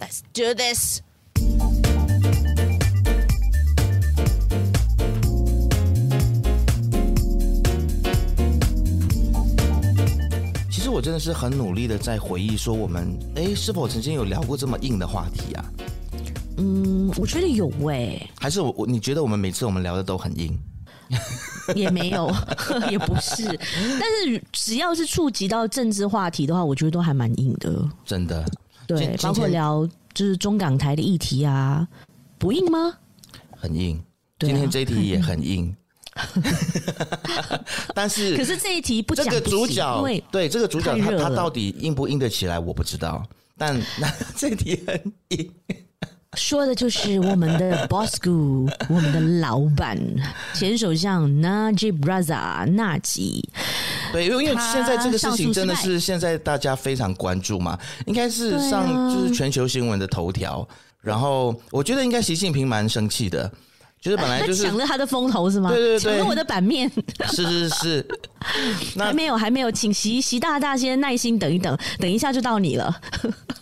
Let's do this。其实我真的是很努力的在回忆，说我们哎，是否曾经有聊过这么硬的话题啊？嗯，我觉得有喂、欸。还是我我你觉得我们每次我们聊的都很硬？也没有，也不是。但是只要是触及到政治话题的话，我觉得都还蛮硬的。真的，对，包括聊就是中港台的议题啊，不硬吗？很硬。今天这一题也很硬。但是，可是这一题不讲这个主角，因为对这个主角他他到底硬不硬得起来，我不知道。但那 这题很硬。说的就是我们的 Bosco，我们的老板前首相 Najib Razak 纳吉。对，因为因为现在这个事情真的是现在大家非常关注嘛，应该是上就是全球新闻的头条。然后我觉得应该习近平蛮生气的。就是本来 就是抢了他的风头是吗？对对对，抢了我的版面。是 是是，那还没有还没有，请习习大大先耐心等一等，等一下就到你了。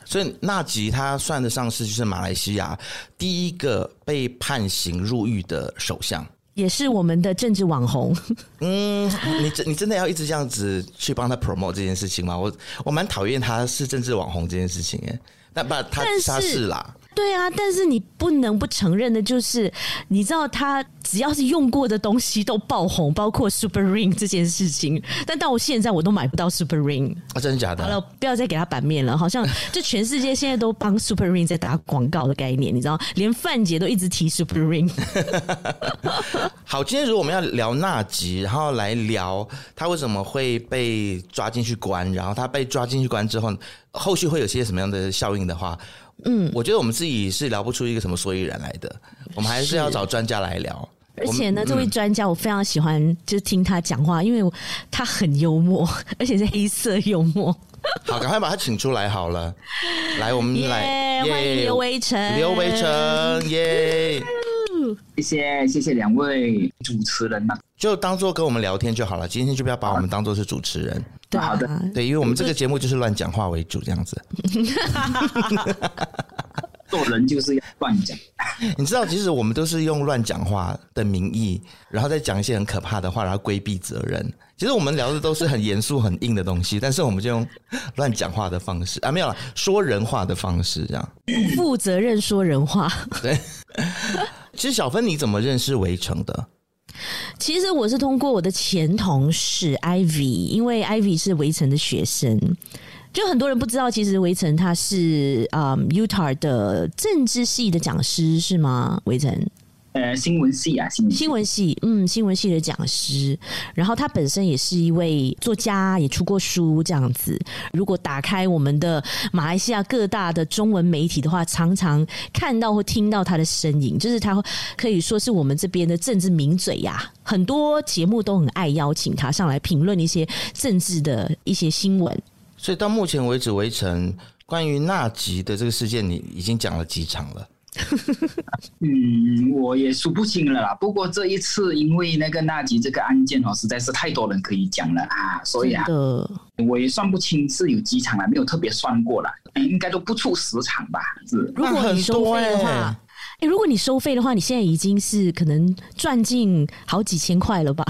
所以纳吉他算得上是就是马来西亚第一个被判刑入狱的首相，也是我们的政治网红。嗯，你真你真的要一直这样子去帮他 promote 这件事情吗？我我蛮讨厌他是政治网红这件事情哎，那不他他是啦。对啊，但是你不能不承认的就是，你知道他只要是用过的东西都爆红，包括 Super Ring 这件事情。但到我现在我都买不到 Super Ring 啊，真的假的？好了，不要再给他版面了。好像就全世界现在都帮 Super Ring 在打广告的概念，你知道，连范姐都一直提 Super Ring。好，今天如果我们要聊纳吉，然后来聊他为什么会被抓进去关，然后他被抓进去关之后，后续会有些什么样的效应的话。嗯，我觉得我们自己是聊不出一个什么所以然来的，我们还是要找专家来聊。而且呢，这位专家我非常喜欢，就是听他讲话，因为他很幽默，而且是黑色幽默。好，赶快把他请出来好了。来，我们来欢迎刘维成，刘维成，耶！谢谢谢谢两位主持人呐，就当做跟我们聊天就好了。今天就不要把我们当做是主持人。对，好的，对，因为我们这个节目就是乱讲话为主，这样子。做人就是要乱讲。你知道，其实我们都是用乱讲话的名义，然后再讲一些很可怕的话，然后规避责任。其实我们聊的都是很严肃、很硬的东西，但是我们就用乱讲话的方式啊，没有了，说人话的方式，这样。负责任说人话。对。其实小芬，你怎么认识围城的？其实我是通过我的前同事 Ivy，因为 Ivy 是围城的学生。就很多人不知道，其实围城他是啊、Utah 的政治系的讲师，是吗？围城。呃，新闻系啊，新闻系，新闻系，嗯，新闻系的讲师，然后他本身也是一位作家，也出过书这样子。如果打开我们的马来西亚各大的中文媒体的话，常常看到或听到他的身影，就是他可以说是我们这边的政治名嘴呀。很多节目都很爱邀请他上来评论一些政治的一些新闻。所以到目前为止，围城关于纳吉的这个事件，你已经讲了几场了？嗯，我也数不清了啦。不过这一次，因为那个纳吉这个案件哦，实在是太多人可以讲了啊，所以啊，我也算不清是有几场了，没有特别算过了，应该都不出十场吧？是。如果你收费的话，哎、欸，如果你收费的话，你现在已经是可能赚进好几千块了吧？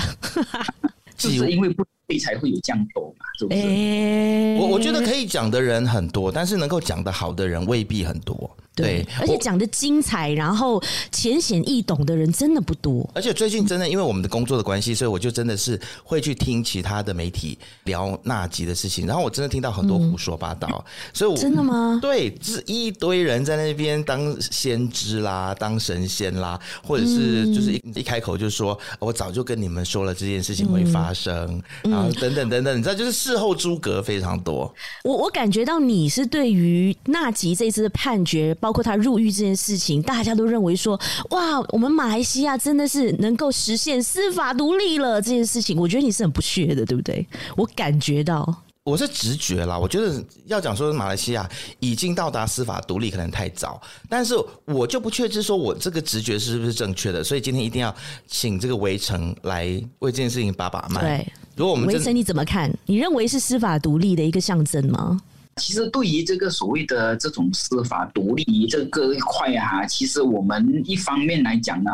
就是因为不。所以才会有这样多嘛，是不是？欸、我我觉得可以讲的人很多，但是能够讲得好的人未必很多。对，而且讲的精彩，然后浅显易懂的人真的不多。而且最近真的因为我们的工作的关系，所以我就真的是会去听其他的媒体聊纳吉的事情，然后我真的听到很多胡说八道。嗯、所以我，真的吗？对，是一堆人在那边当先知啦，当神仙啦，或者是就是一一开口就说，我早就跟你们说了这件事情会发生，嗯、然后等等等等，你知道，就是事后诸葛非常多。我我感觉到你是对于纳吉这次的判决。包括他入狱这件事情，大家都认为说，哇，我们马来西亚真的是能够实现司法独立了。这件事情，我觉得你是很不屑的，对不对？我感觉到，我是直觉啦。我觉得要讲说马来西亚已经到达司法独立，可能太早。但是我就不确知说我这个直觉是不是正确的。所以今天一定要请这个围城来为这件事情把把脉。对，如果我们围城你怎么看？你认为是司法独立的一个象征吗？其实对于这个所谓的这种司法独立这个一块啊，其实我们一方面来讲呢，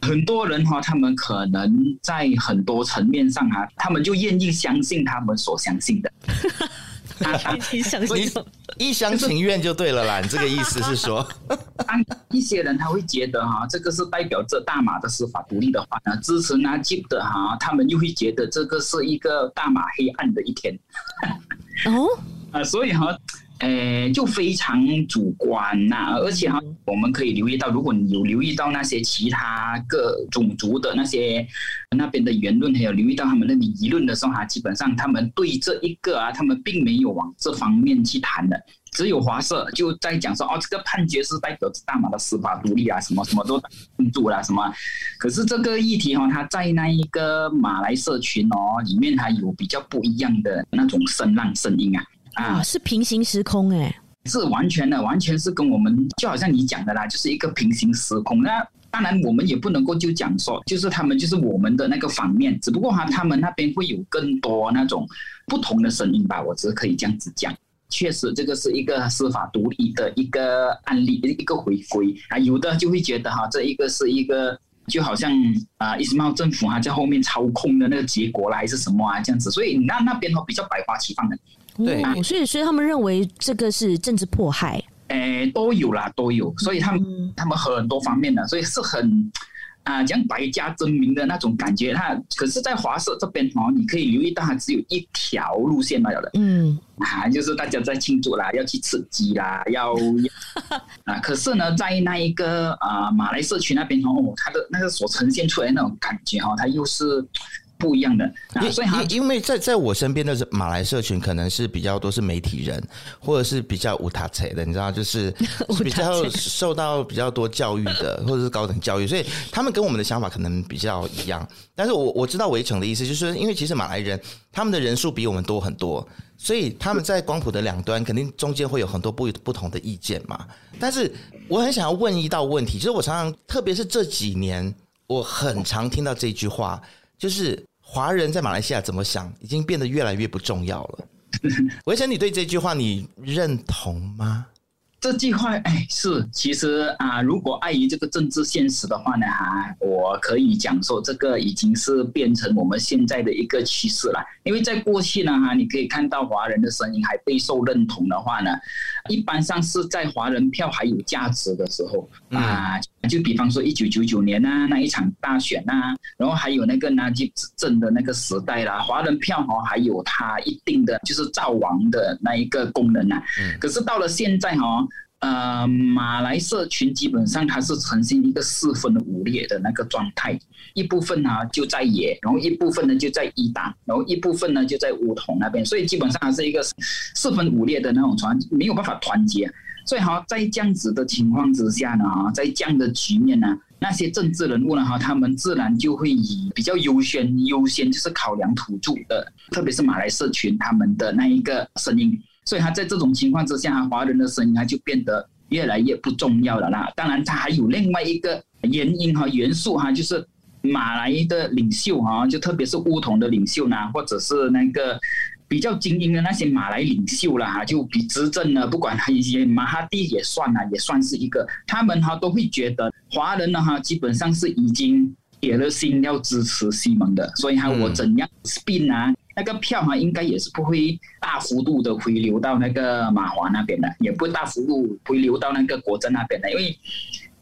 很多人哈，他们可能在很多层面上啊，他们就愿意相信他们所相信的。一厢情愿，一厢情愿就对了啦。你这个意思是说，当一些人他会觉得哈，这个是代表着大马的司法独立的话呢，支持纳吉的哈，他们又会觉得这个是一个大马黑暗的一天。哦，啊，所以哈。诶，就非常主观呐、啊，而且哈，我们可以留意到，如果你有留意到那些其他各种族的那些那边的言论，还有留意到他们那边舆论的时候哈，基本上他们对这一个啊，他们并没有往这方面去谈的，只有华社就在讲说，哦，这个判决是代表着大马的司法独立啊，什么什么都庆祝啦，什么，可是这个议题哈，它在那一个马来社群哦里面，还有比较不一样的那种声浪声音啊。啊，是平行时空哎、欸，是完全的，完全是跟我们就好像你讲的啦，就是一个平行时空。那当然，我们也不能够就讲说，就是他们就是我们的那个反面，只不过哈，他们那边会有更多那种不同的声音吧，我只可以这样子讲。确实，这个是一个司法独立的一个案例，一个回归啊。有的就会觉得哈，这一个是一个就好像啊，伊斯兰政府哈在后面操控的那个结果啦，还是什么啊这样子。所以那那边哈比较百花齐放的。对、哦，所以所以他们认为这个是政治迫害，诶，都有啦，都有，所以他们、嗯、他们很多方面的，所以是很啊讲百家争鸣的那种感觉。他可是，在华社这边哦，你可以留意到，它只有一条路线来的，嗯，啊，就是大家在庆祝啦，要去吃鸡啦，要 啊，可是呢，在那一个啊马来社区那边哦，它的那个所呈现出来的那种感觉哈，它又是。不一样的，所以因因为在在我身边的马来社群，可能是比较多是媒体人，或者是比较无塔彩的，你知道，就是 比较受到比较多教育的，或者是高等教育，所以他们跟我们的想法可能比较一样。但是我我知道围城的意思，就是因为其实马来人他们的人数比我们多很多，所以他们在光谱的两端，肯定中间会有很多不不同的意见嘛。但是我很想要问一道问题，就是我常常，特别是这几年，我很常听到这句话。就是华人在马来西亚怎么想，已经变得越来越不重要了。维生，你对这句话你认同吗？这句话，哎，是其实啊，如果碍于这个政治现实的话呢，哈，我可以讲说，这个已经是变成我们现在的一个趋势了。因为在过去呢，哈，你可以看到华人的声音还备受认同的话呢，一般上是在华人票还有价值的时候啊。就比方说一九九九年啊，那一场大选啊，然后还有那个纳吉执政的那个时代啦，华人票哈还有它一定的就是造王的那一个功能啊。嗯。可是到了现在哈，呃，马来社群基本上它是呈现一个四分五裂的那个状态，一部分呢就在野，然后一部分呢就在一党，然后一部分呢就在巫统那边，所以基本上还是一个四分五裂的那种团，没有办法团结。所以哈，在这样子的情况之下呢，哈，在这样的局面呢，那些政治人物呢，哈，他们自然就会以比较优先优先，就是考量土著的，特别是马来社群他们的那一个声音。所以他在这种情况之下，华人的声音他就变得越来越不重要了啦。当然，他还有另外一个原因和元素哈，就是马来的领袖哈，就特别是巫统的领袖呢，或者是那个。比较精英的那些马来领袖啦，哈，就比执政呢，不管他一些马哈蒂也算啦，也算是一个，他们哈都会觉得华人呢哈基本上是已经铁了心要支持西蒙的，所以哈我怎样 spin 啊，那个票哈应该也是不会大幅度的回流到那个马华那边的，也不会大幅度回流到那个国政那边的，因为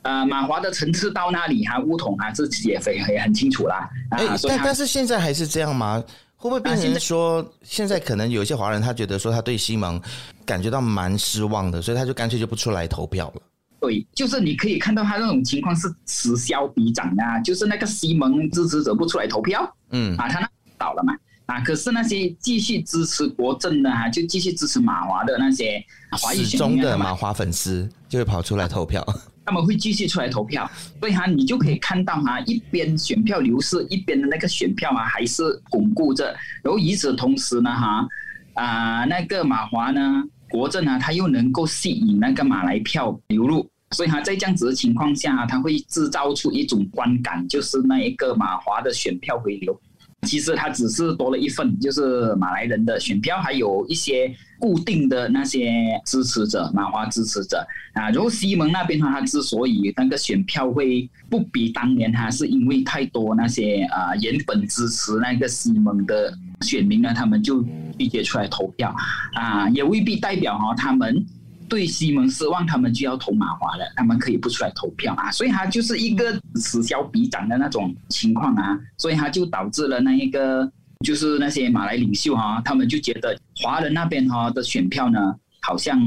呃马华的层次到那里哈，乌统啊自己也非也很清楚啦。哎、欸，但但是现在还是这样吗？会不会变成说，现在可能有一些华人他觉得说他对西蒙感觉到蛮失望的，所以他就干脆就不出来投票了。对，就是你可以看到他那种情况是此消彼长啊，就是那个西蒙支持者不出来投票，嗯，啊，他那倒了嘛，啊，可是那些继续支持国政的啊，就继续支持马华的那些华裔中的马华粉丝就会跑出来投票。他们会继续出来投票，所以哈，你就可以看到哈，一边选票流失，一边的那个选票啊，还是巩固着。然后与此同时呢，哈，啊，那个马华呢，国阵啊，他又能够吸引那个马来票流入，所以哈，在这样子的情况下，他会制造出一种观感，就是那一个马华的选票回流。其实他只是多了一份，就是马来人的选票，还有一些固定的那些支持者，马华支持者啊。然后西蒙那边哈，他之所以那个选票会不比当年还，是因为太多那些啊原本支持那个西蒙的选民呢，他们就拒绝出来投票啊，也未必代表哈他们对西蒙失望，他们就要投马华了，他们可以不出来投票啊。所以他就是一个此消彼长的那种情况啊，所以他就导致了那一个。就是那些马来领袖哈，他们就觉得华人那边哈的选票呢，好像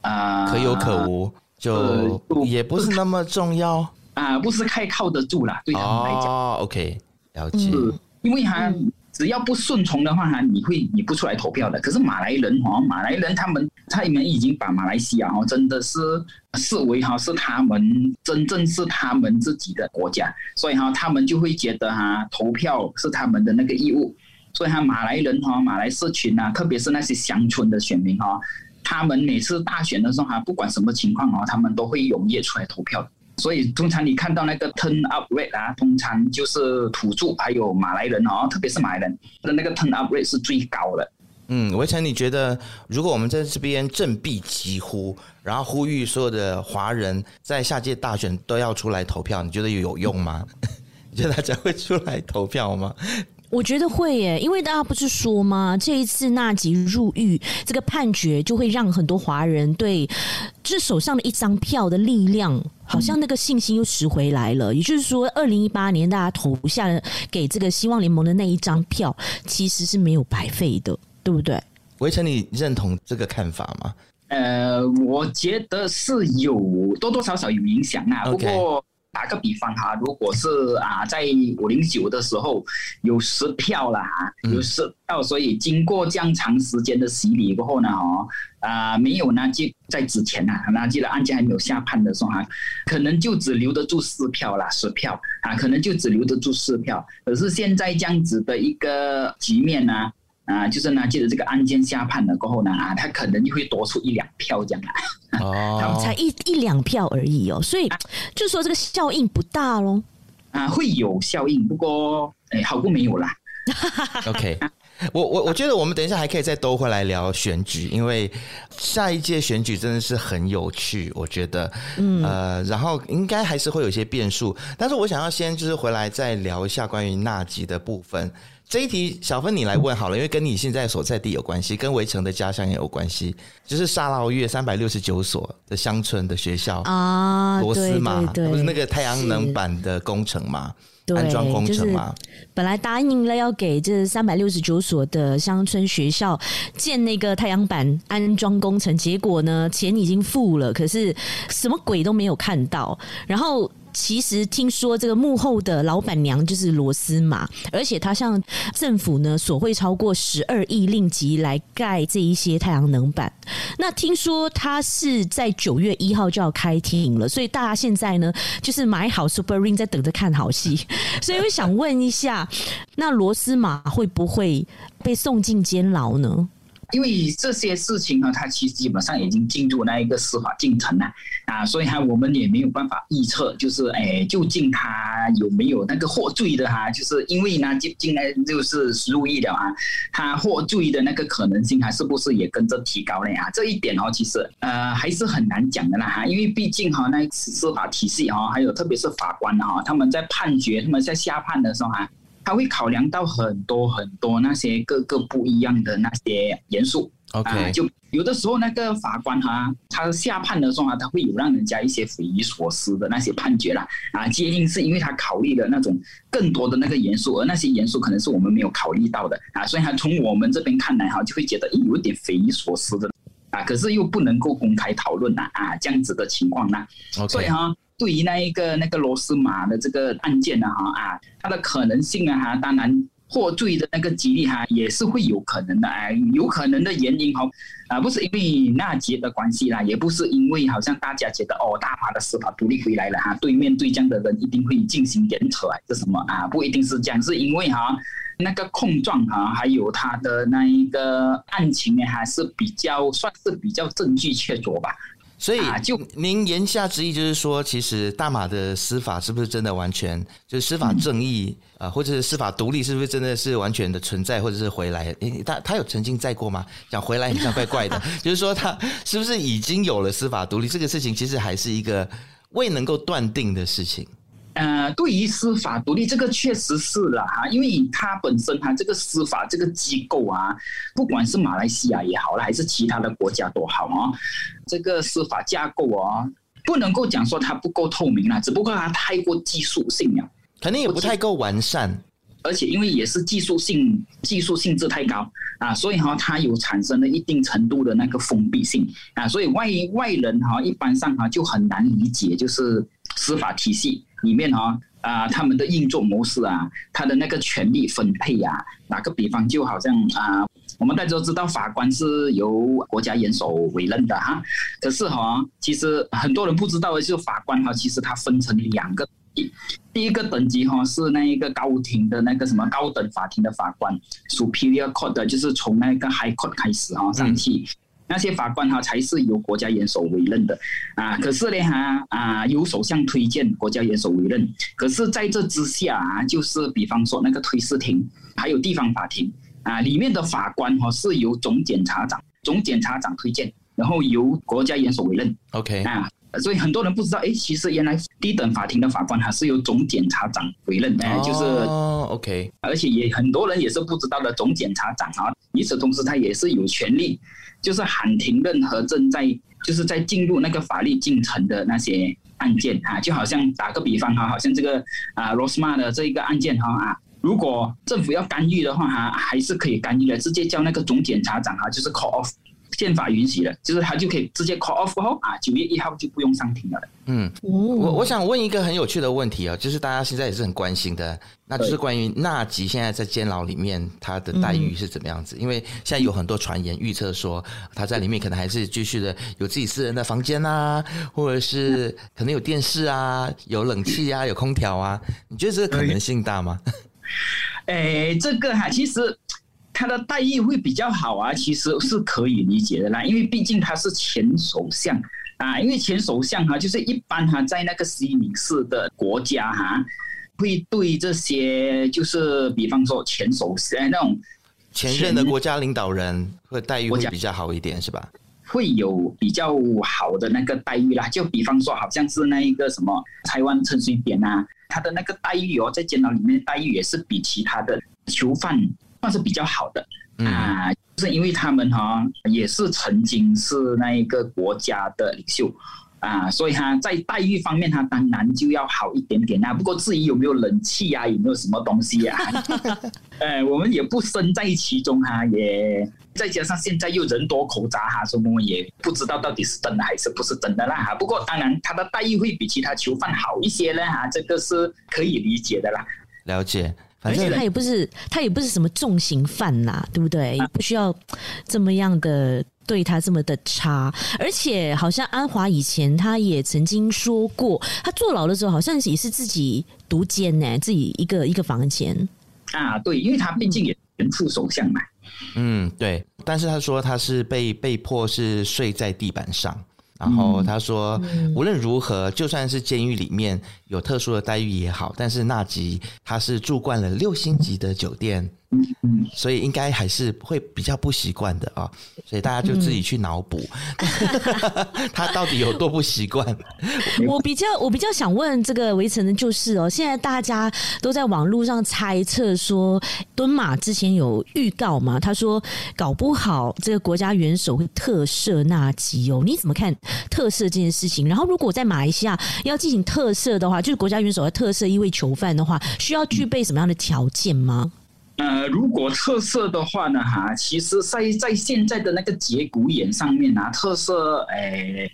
啊、呃、可有可无，就也不是那么重要啊、呃，不是太靠得住啦，对他们来讲。哦，OK，了解。因为他只要不顺从的话，哈，你会你不出来投票的。可是马来人哈，马来人他们他们已经把马来西亚哈真的是视为哈是他们真正是他们自己的国家，所以哈他们就会觉得哈投票是他们的那个义务。所以，他马来人哈，马来社群啊，特别是那些乡村的选民哈，他们每次大选的时候哈，不管什么情况哈，他们都会踊跃出来投票。所以，通常你看到那个 turn up rate 啊，通常就是土著还有马来人哦，特别是马来人的那个 turn up rate 是最高的。嗯，维城，你觉得如果我们在这边振臂疾呼，然后呼吁所有的华人在下届大选都要出来投票，你觉得有用吗？你觉得大家会出来投票吗？我觉得会耶，因为大家不是说吗？这一次纳吉入狱这个判决，就会让很多华人对这手上的一张票的力量，好像那个信心又拾回来了。也就是说，二零一八年大家投下给这个希望联盟的那一张票，其实是没有白费的，对不对？围城，你认同这个看法吗？呃，我觉得是有多多少少有影响啊。不过。打个比方哈，如果是啊，在五零九的时候有十票了哈，有十票，所以经过这样长时间的洗礼过后呢，哦啊，没有呢，就在之前呐，那记得案件还没有下判的时候哈，可能就只留得住四票啦，十票啊，可能就只留得住四票。可是现在这样子的一个局面呢？啊，就是呢，借着这个案件下判了过后呢，啊，他可能就会多出一两票这样啊，哦，才一一两票而已哦，所以就说这个效应不大喽。啊，会有效应，不过哎，好过没有啦。OK，我我我觉得我们等一下还可以再兜回来聊选举，因为下一届选举真的是很有趣，我觉得，嗯。呃，然后应该还是会有一些变数，但是我想要先就是回来再聊一下关于纳吉的部分。这一题，小芬你来问好了，因为跟你现在所在地有关系，跟围城的家乡也有关系，就是沙捞越三百六十九所的乡村的学校啊，螺丝嘛，不是那个太阳能板的工程嘛，安装工程嘛，本来答应了要给这三百六十九所的乡村学校建那个太阳板安装工程，结果呢，钱已经付了，可是什么鬼都没有看到，然后。其实听说这个幕后的老板娘就是罗斯玛，而且她向政府呢索贿超过十二亿令吉来盖这一些太阳能板。那听说他是在九月一号就要开庭了，所以大家现在呢就是买好 Super Ring 在等着看好戏。所以我想问一下，那罗斯玛会不会被送进监牢呢？因为这些事情呢，它其实基本上已经进入那一个司法进程了啊，所以哈，我们也没有办法预测，就是哎，究竟他有没有那个获罪的哈？就是因为呢，进进来就是入狱了啊，他获罪的那个可能性，还是不是也跟着提高了呀？这一点哦，其实呃还是很难讲的啦哈，因为毕竟哈，那司法体系哈，还有特别是法官哈，他们在判决、他们在下判的时候哈。他会考量到很多很多那些各个不一样的那些元素，OK，啊，就有的时候那个法官哈，他下判的时候啊，他会有让人家一些匪夷所思的那些判决啦，啊，皆因是因为他考虑了那种更多的那个元素，而那些元素可能是我们没有考虑到的。啊，所以他从我们这边看来哈，就会觉得有一点匪夷所思的。啊，可是又不能够公开讨论呐啊，这样子的情况呢.所以哈。对于那一个那个罗斯马的这个案件呢，哈啊，它的可能性啊，哈，当然获罪的那个几率哈，也是会有可能的，哎，有可能的原因哈，啊，不是因为纳吉的关系啦，也不是因为好像大家觉得哦，大马的司法独立回来了哈，对面对这样的人一定会进行严惩还是什么啊？不一定是这样，是因为哈那个控状哈，还有他的那一个案情呢，还是比较算是比较证据确凿吧。所以就您言下之意就是说，其实大马的司法是不是真的完全就是司法正义啊、嗯，或者是司法独立，是不是真的是完全的存在，或者是回来？诶，他他有曾经在过吗？讲回来很像怪怪的，就是说他是不是已经有了司法独立？这个事情其实还是一个未能够断定的事情。呃，对于司法独立，这个确实是了哈，因为它本身它这个司法这个机构啊，不管是马来西亚也好了，还是其他的国家都好啊，这个司法架构啊，不能够讲说它不够透明了，只不过它太过技术性了，肯定也不太够完善，而且因为也是技术性技术性质太高啊，所以哈，它有产生了一定程度的那个封闭性啊，所以外外人哈，一般上哈就很难理解，就是司法体系。里面哈啊，他们的运作模式啊，他的那个权力分配啊，打个比方，就好像啊，我们大家都知道法官是由国家元首委任的哈，可是哈，其实很多人不知道的就是法官哈，其实它分成两个，第一个等级哈是那一个高庭的那个什么高等法庭的法官，Superior Court 的，就是从那个 High Court 开始哈上去。那些法官哈才是由国家元首委任的。啊，可是呢哈啊由首相推荐国家元首委任，可是在这之下啊，就是比方说那个推事庭，还有地方法庭。啊里面的法官哈是由总检察长总检察长推荐，然后由国家元首委任。OK 啊，所以很多人不知道，哎，其实原来低等法庭的法官还是由总检察长委任，哎，就是哦 OK，而且也很多人也是不知道的，总检察长啊，与此同时他也是有权利。就是喊停任何正在就是在进入那个法律进程的那些案件啊，就好像打个比方哈，好像这个啊罗斯玛的这一个案件哈啊，如果政府要干预的话哈，还是可以干预的，直接叫那个总检察长哈，就是 call off。宪法允许的，就是他就可以直接 call off 后啊，九月一号就不用上庭了。嗯，我我想问一个很有趣的问题啊，就是大家现在也是很关心的，那就是关于纳吉现在在监牢里面他的待遇是怎么样子？因为现在有很多传言预测说他在里面可能还是继续的有自己私人的房间啊，或者是可能有电视啊、有冷气啊、有空调啊，你觉得这个可能性大吗？哎，这个哈，其实。他的待遇会比较好啊，其实是可以理解的啦，因为毕竟他是前首相啊，因为前首相哈，就是一般哈，在那个西敏寺的国家哈，会对这些就是比方说前首相那种前任的国家领导人会待遇会比较好一点是吧？会有比较好的那个待遇啦，就比方说好像是那一个什么台湾陈水扁啊，他的那个待遇哦，在监牢里面待遇也是比其他的囚犯。算是比较好的啊，就是因为他们哈也是曾经是那一个国家的领袖啊，所以他在待遇方面他当然就要好一点点啊。不过至于有没有冷气啊，有没有什么东西啊，呃，我们也不身在其中哈，也再加上现在又人多口杂哈，所以我们也不知道到底是真的还是不是真的啦哈。不过当然他的待遇会比其他囚犯好一些呢哈，这个是可以理解的啦。了解。而且他也不是他也不是什么重刑犯呐，对不对？也不需要这么样的对他这么的差。而且好像安华以前他也曾经说过，他坐牢的时候好像也是自己独间呢，自己一个一个房间啊。对，因为他毕竟也是副首相嘛。嗯，对。但是他说他是被被迫是睡在地板上。然后他说，无论如何，就算是监狱里面有特殊的待遇也好，但是纳吉他是住惯了六星级的酒店。嗯嗯，所以应该还是会比较不习惯的啊，所以大家就自己去脑补，嗯、他到底有多不习惯。我比较我比较想问这个围城的就是哦，现在大家都在网络上猜测说，敦马之前有预告嘛？他说搞不好这个国家元首会特赦纳吉哦，你怎么看特赦这件事情？然后如果在马来西亚要进行特赦的话，就是国家元首要特赦一位囚犯的话，需要具备什么样的条件吗？呃，如果特赦的话呢，哈，其实在在现在的那个节骨眼上面啊，特赦，哎，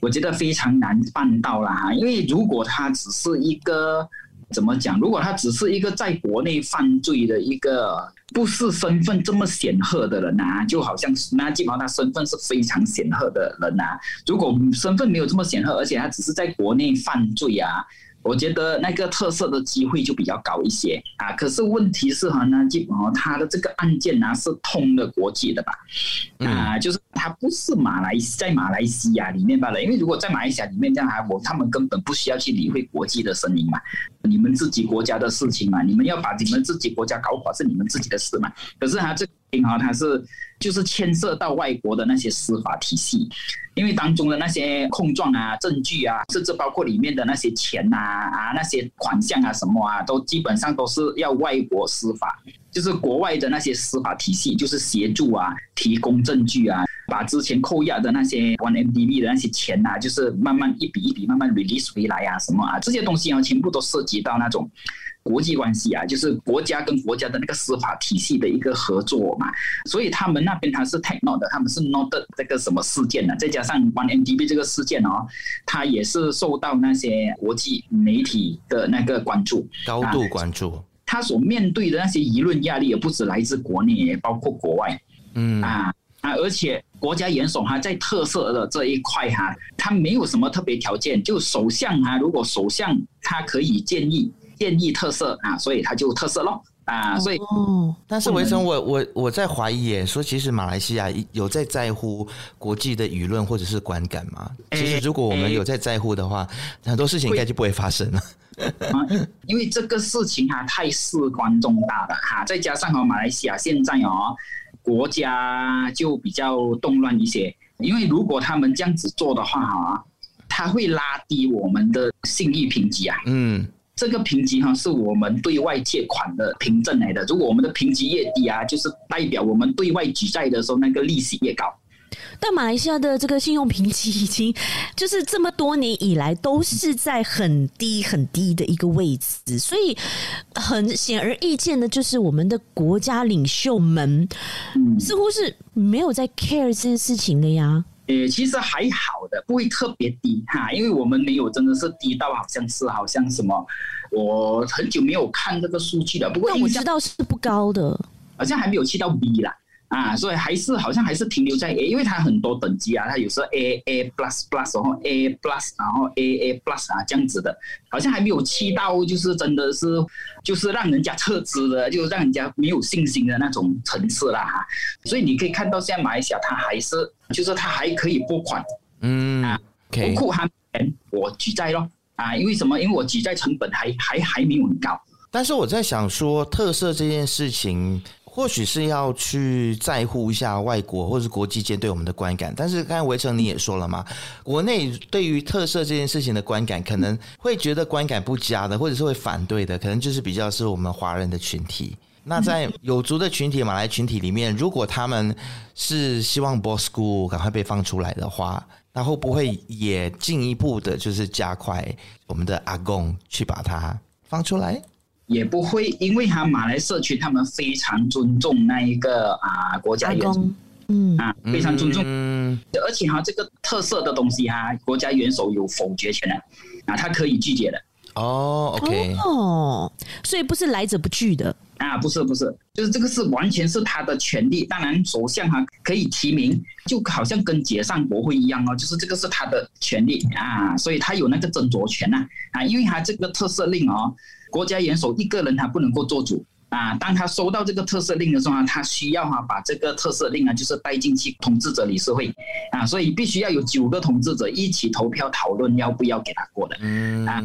我觉得非常难办到了哈，因为如果他只是一个怎么讲，如果他只是一个在国内犯罪的一个不是身份这么显赫的人啊，就好像是那基本上他身份是非常显赫的人啊，如果身份没有这么显赫，而且他只是在国内犯罪啊。我觉得那个特色的机会就比较高一些啊。可是问题是哈，那基本上他的这个案件呢是通的国际的吧？啊，就是他不是马来在马来西亚里面罢了。因为如果在马来西亚里面这样啊，我他们根本不需要去理会国际的声音嘛，你们自己国家的事情嘛，你们要把你们自己国家搞垮是你们自己的事嘛。可是他这个哈，他是就是牵涉到外国的那些司法体系。因为当中的那些控状啊、证据啊，甚至包括里面的那些钱呐、啊、啊那些款项啊什么啊，都基本上都是要外国司法，就是国外的那些司法体系，就是协助啊、提供证据啊，把之前扣押的那些 1MDB 的那些钱呐、啊，就是慢慢一笔一笔慢慢 release 回来啊，什么啊，这些东西啊，全部都涉及到那种。国际关系啊，就是国家跟国家的那个司法体系的一个合作嘛，所以他们那边他是 take note 的，他们是 note 这个什么事件呢？再加上 One MDB 这个事件哦，它也是受到那些国际媒体的那个关注，高度关注。他所面对的那些舆论压力也不止来自国内，也包括国外。嗯啊啊，而且国家元首哈在特色的这一块哈，他没有什么特别条件，就首相哈，如果首相他可以建议。建议特色啊，所以他就特色咯啊，所以哦，但是维生，我我我在怀疑耶，说其实马来西亚有在在乎国际的舆论或者是观感吗？其实如果我们有在在乎的话，很多事情应该就不会发生了。因为这个事情哈太事关重大了哈，再加上哦马来西亚现在哦国家就比较动乱一些，因为如果他们这样子做的话哈，他会拉低我们的信誉评级啊，嗯。这个评级哈是我们对外借款的凭证来的。如果我们的评级越低啊，就是代表我们对外举债的时候那个利息越高。但马来西亚的这个信用评级已经就是这么多年以来都是在很低很低的一个位置，所以很显而易见的就是我们的国家领袖们似乎是没有在 care 这件事情的呀。诶，其实还好的，不会特别低哈，因为我们没有真的是低到好像是好像什么，我很久没有看这个数据了。不过我知道是不高的，好像还没有去到 B 啦。啊，所以还是好像还是停留在 A，因为它很多等级啊，它有时候 A A plus plus，然后 A plus，然后 A A plus 啊这样子的，好像还没有去到就是真的是就是让人家撤资的，就让人家没有信心的那种层次啦哈。所以你可以看到现在马来西亚它还是就是它还可以拨款，嗯啊，国库还我举债咯啊，因为什么？因为我举债成本还还还没有很高。但是我在想说，特色这件事情。或许是要去在乎一下外国或是国际间对我们的观感，但是刚才维成你也说了嘛，国内对于特色这件事情的观感，可能会觉得观感不佳的，或者是会反对的，可能就是比较是我们华人的群体。那在有族的群体、马来群体里面，如果他们是希望 b o s s school 赶快被放出来的话，那会不会也进一步的，就是加快我们的阿公去把它放出来？也不会，因为他马来社区他们非常尊重那一个啊国家元首，嗯啊非常尊重，嗯，而且哈这个特色的东西哈，国家元首有否决权的，啊他可以拒绝的。哦，OK，哦，所以不是来者不拒的啊，不是不是，就是这个是完全是他的权利。当然首相哈可以提名，就好像跟解散国会一样哦，就是这个是他的权利啊，所以他有那个斟酌权呐啊，因为他这个特赦令哦。国家元首一个人他不能够做主啊！当他收到这个特赦令的时候，他需要哈把这个特赦令啊，就是带进去统治者理事会啊，所以必须要有九个统治者一起投票讨论要不要给他过的啊。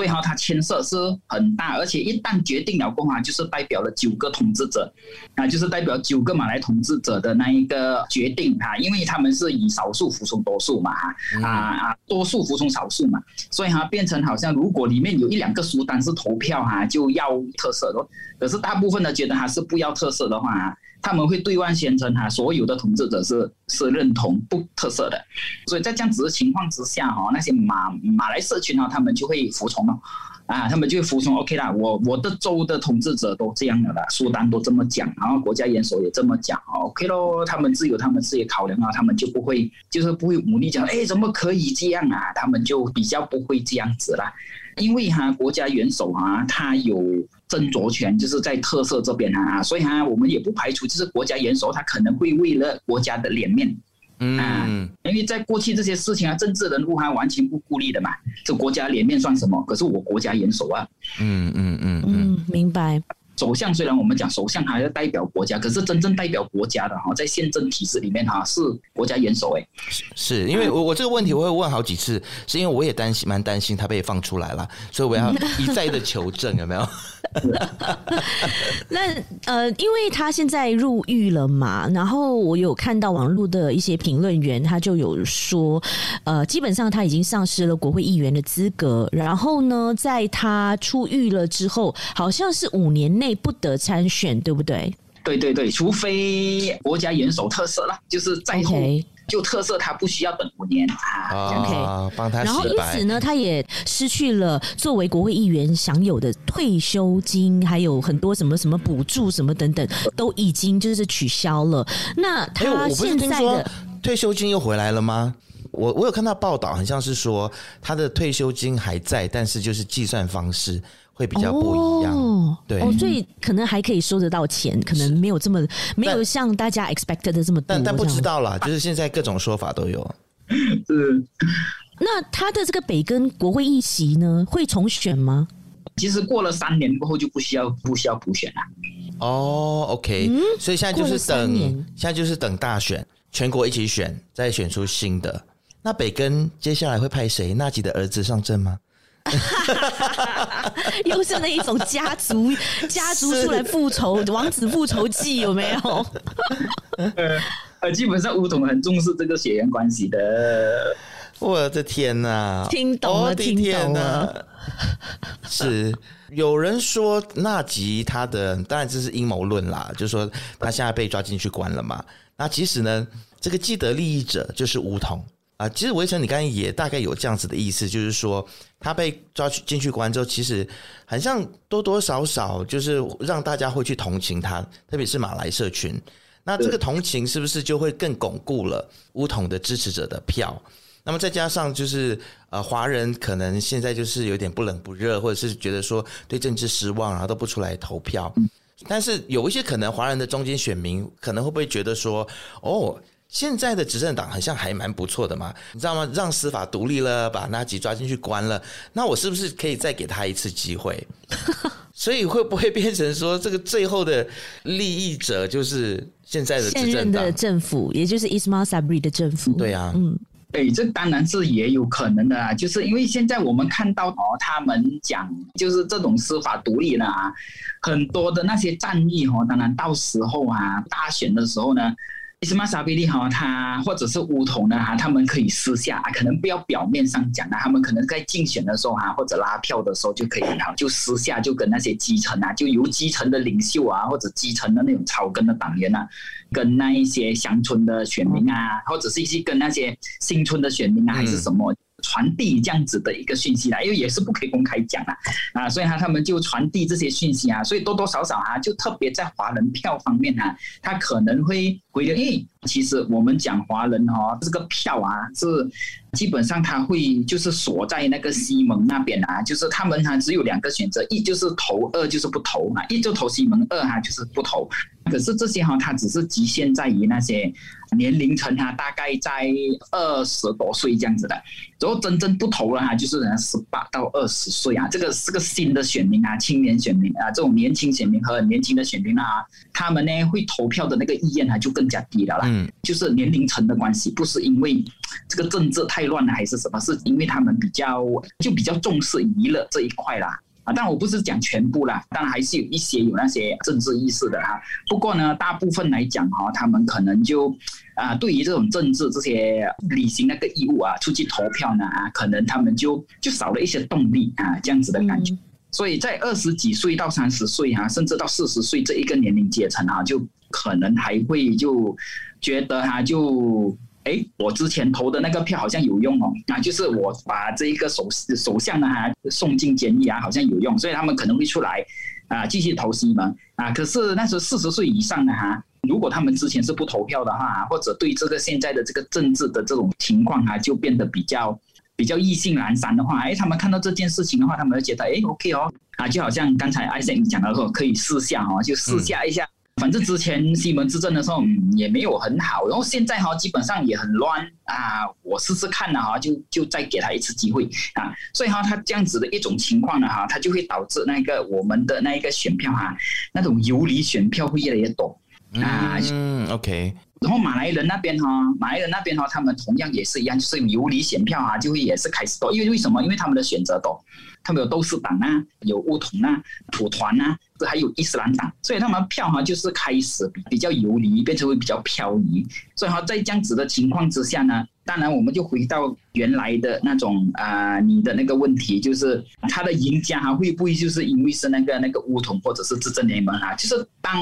所以哈，他牵涉是很大，而且一旦决定了过后，就是代表了九个统治者啊，就是代表九个马来统治者的那一个决定哈，因为他们是以少数服从多数嘛哈啊啊，多数服从少数嘛，所以哈变成好像如果里面有一两个苏丹是投票哈，就要特色的，可是大部分的觉得还是不要特色的话。他们会对外宣称，哈，所有的统治者是是认同不特色的，所以在这样子的情况之下，哈，那些马马来社群哈，他们就会服从了，啊，他们就会服从，OK 啦，我我的州的统治者都这样的了，苏丹都这么讲，然后国家元首也这么讲，OK 咯，他们自有他们自己考量啊，他们就不会就是不会武力讲，哎，怎么可以这样啊？他们就比较不会这样子啦，因为哈，国家元首啊，他有。斟酌权就是在特色这边啊，所以哈，我们也不排除，就是国家元首他可能会为了国家的脸面嗯，因为在过去这些事情啊，政治人物还完全不顾虑的嘛，这国家脸面算什么？可是我国家元首啊，嗯嗯嗯嗯，明白。首相虽然我们讲首相还要代表国家，可是真正代表国家的哈，在宪政体制里面哈是国家元首哎，是因为我我这个问题我会问好几次，是因为我也担心蛮担心他被放出来了，所以我要 一再的求证有没有？那呃，因为他现在入狱了嘛，然后我有看到网络的一些评论员，他就有说，呃，基本上他已经丧失了国会议员的资格，然后呢，在他出狱了之后，好像是五年内。不得参选，对不对？对对对，除非国家元首特色了，就是在后就特色，他不需要等五年啊。OK，帮他。然后因此呢，他也失去了作为国会议员享有的退休金，还有很多什么什么补助什么等等，都已经就是取消了。那他现在的退休金又回来了吗？我我有看到报道，好像是说他的退休金还在，但是就是计算方式。会比较不一样，哦、对，哦，所以可能还可以收得到钱，可能没有这么没有像大家 expected 的这么多，但但不知道啦，就是现在各种说法都有。是，那他的这个北根国会议席呢，会重选吗？其实过了三年过后就不需要不需要补选了。哦，OK，嗯，所以现在就是等，现在就是等大选，全国一起选，再选出新的。那北根接下来会派谁？纳吉的儿子上阵吗？又是那一种家族家族出来复仇王子复仇记有没有？呃，基本上巫统很重视这个血缘关系的。我的天哪！听懂了，听懂了。是有人说纳吉他的，当然这是阴谋论啦，就是说他现在被抓进去关了嘛。那其实呢，这个既得利益者就是巫统。啊，其实维城，你刚才也大概有这样子的意思，就是说他被抓去进去关之后，其实很像多多少少就是让大家会去同情他，特别是马来社群。那这个同情是不是就会更巩固了乌统的支持者的票？那么再加上就是呃，华人可能现在就是有点不冷不热，或者是觉得说对政治失望，然后都不出来投票。但是有一些可能华人的中间选民可能会不会觉得说，哦。现在的执政党好像还蛮不错的嘛，你知道吗？让司法独立了，把纳吉抓进去关了，那我是不是可以再给他一次机会？所以会不会变成说，这个最后的利益者就是现在的执政党的政府，也就是 Ismail Sabri 的政府？对啊，嗯，对，这当然是也有可能的啊，就是因为现在我们看到哦，他们讲就是这种司法独立呢啊，很多的那些战役哦，当然到时候啊，大选的时候呢。伊斯玛萨比利哈，他或者是巫统呢哈，他们可以私下啊，可能不要表面上讲啊，他们可能在竞选的时候哈，或者拉票的时候就可以哈，就私下就跟那些基层啊，就由基层的领袖啊，或者基层的那种草根的党员啊，跟那一些乡村的选民啊，或者是一些跟那些新村的选民啊，还是什么。传递这样子的一个讯息啦，因为也是不可以公开讲啦，啊，所以他他们就传递这些讯息啊，所以多多少少啊，就特别在华人票方面啊，他可能会回流，因为其实我们讲华人哈，这个票啊是基本上他会就是锁在那个西蒙那边啊，就是他们哈只有两个选择，一就是投，二就是不投啊，一就投西蒙，二哈就是不投。可是这些哈，它只是局限在于那些年龄层哈，大概在二十多岁这样子的。然后真正不投了哈，就是人十八到二十岁啊，这个是个新的选民啊，青年选民啊，这种年轻选民和年轻的选民啊，他们呢会投票的那个意愿啊就更加低了啦。嗯，就是年龄层的关系，不是因为这个政治太乱了还是什么，是因为他们比较就比较重视娱乐这一块啦。啊，但我不是讲全部啦，当然还是有一些有那些政治意识的哈。不过呢，大部分来讲哈，他们可能就啊，对于这种政治这些履行那个义务啊，出去投票呢啊，可能他们就就少了一些动力啊，这样子的感觉。所以在二十几岁到三十岁哈，甚至到四十岁这一个年龄阶层啊，就可能还会就觉得哈就。哎，我之前投的那个票好像有用哦，啊，就是我把这一个首首相呢哈送进监狱啊，好像有用，所以他们可能会出来啊继续投西蒙啊。可是那时候四十岁以上的哈，如果他们之前是不投票的话，或者对这个现在的这个政治的这种情况啊，就变得比较比较意兴阑珊的话，哎，他们看到这件事情的话，他们会觉得哎，OK 哦，啊，就好像刚才艾森讲的说，可以试下哦，就试下一下。反正之前西门执政的时候，嗯，也没有很好，然后现在哈基本上也很乱啊。我试试看了哈，就就再给他一次机会啊。所以哈，他这样子的一种情况呢哈，他就会导致那个我们的那一个选票哈，那种游离选票会越来越多啊。嗯，OK。然后马来人那边哈，马来人那边哈，他们同样也是一样，就是游离选票啊，就会也是开始多。因为为什么？因为他们的选择多，他们有斗士党啊，有巫统啊，土团啊，这还有伊斯兰党，所以他们票哈就是开始比较游离，变成会比较飘移。所以哈，在这样子的情况之下呢，当然我们就回到原来的那种啊、你的那个问题，就是他的赢家哈会不会就是因为是那个那个乌统或者是执政联盟啊？就是当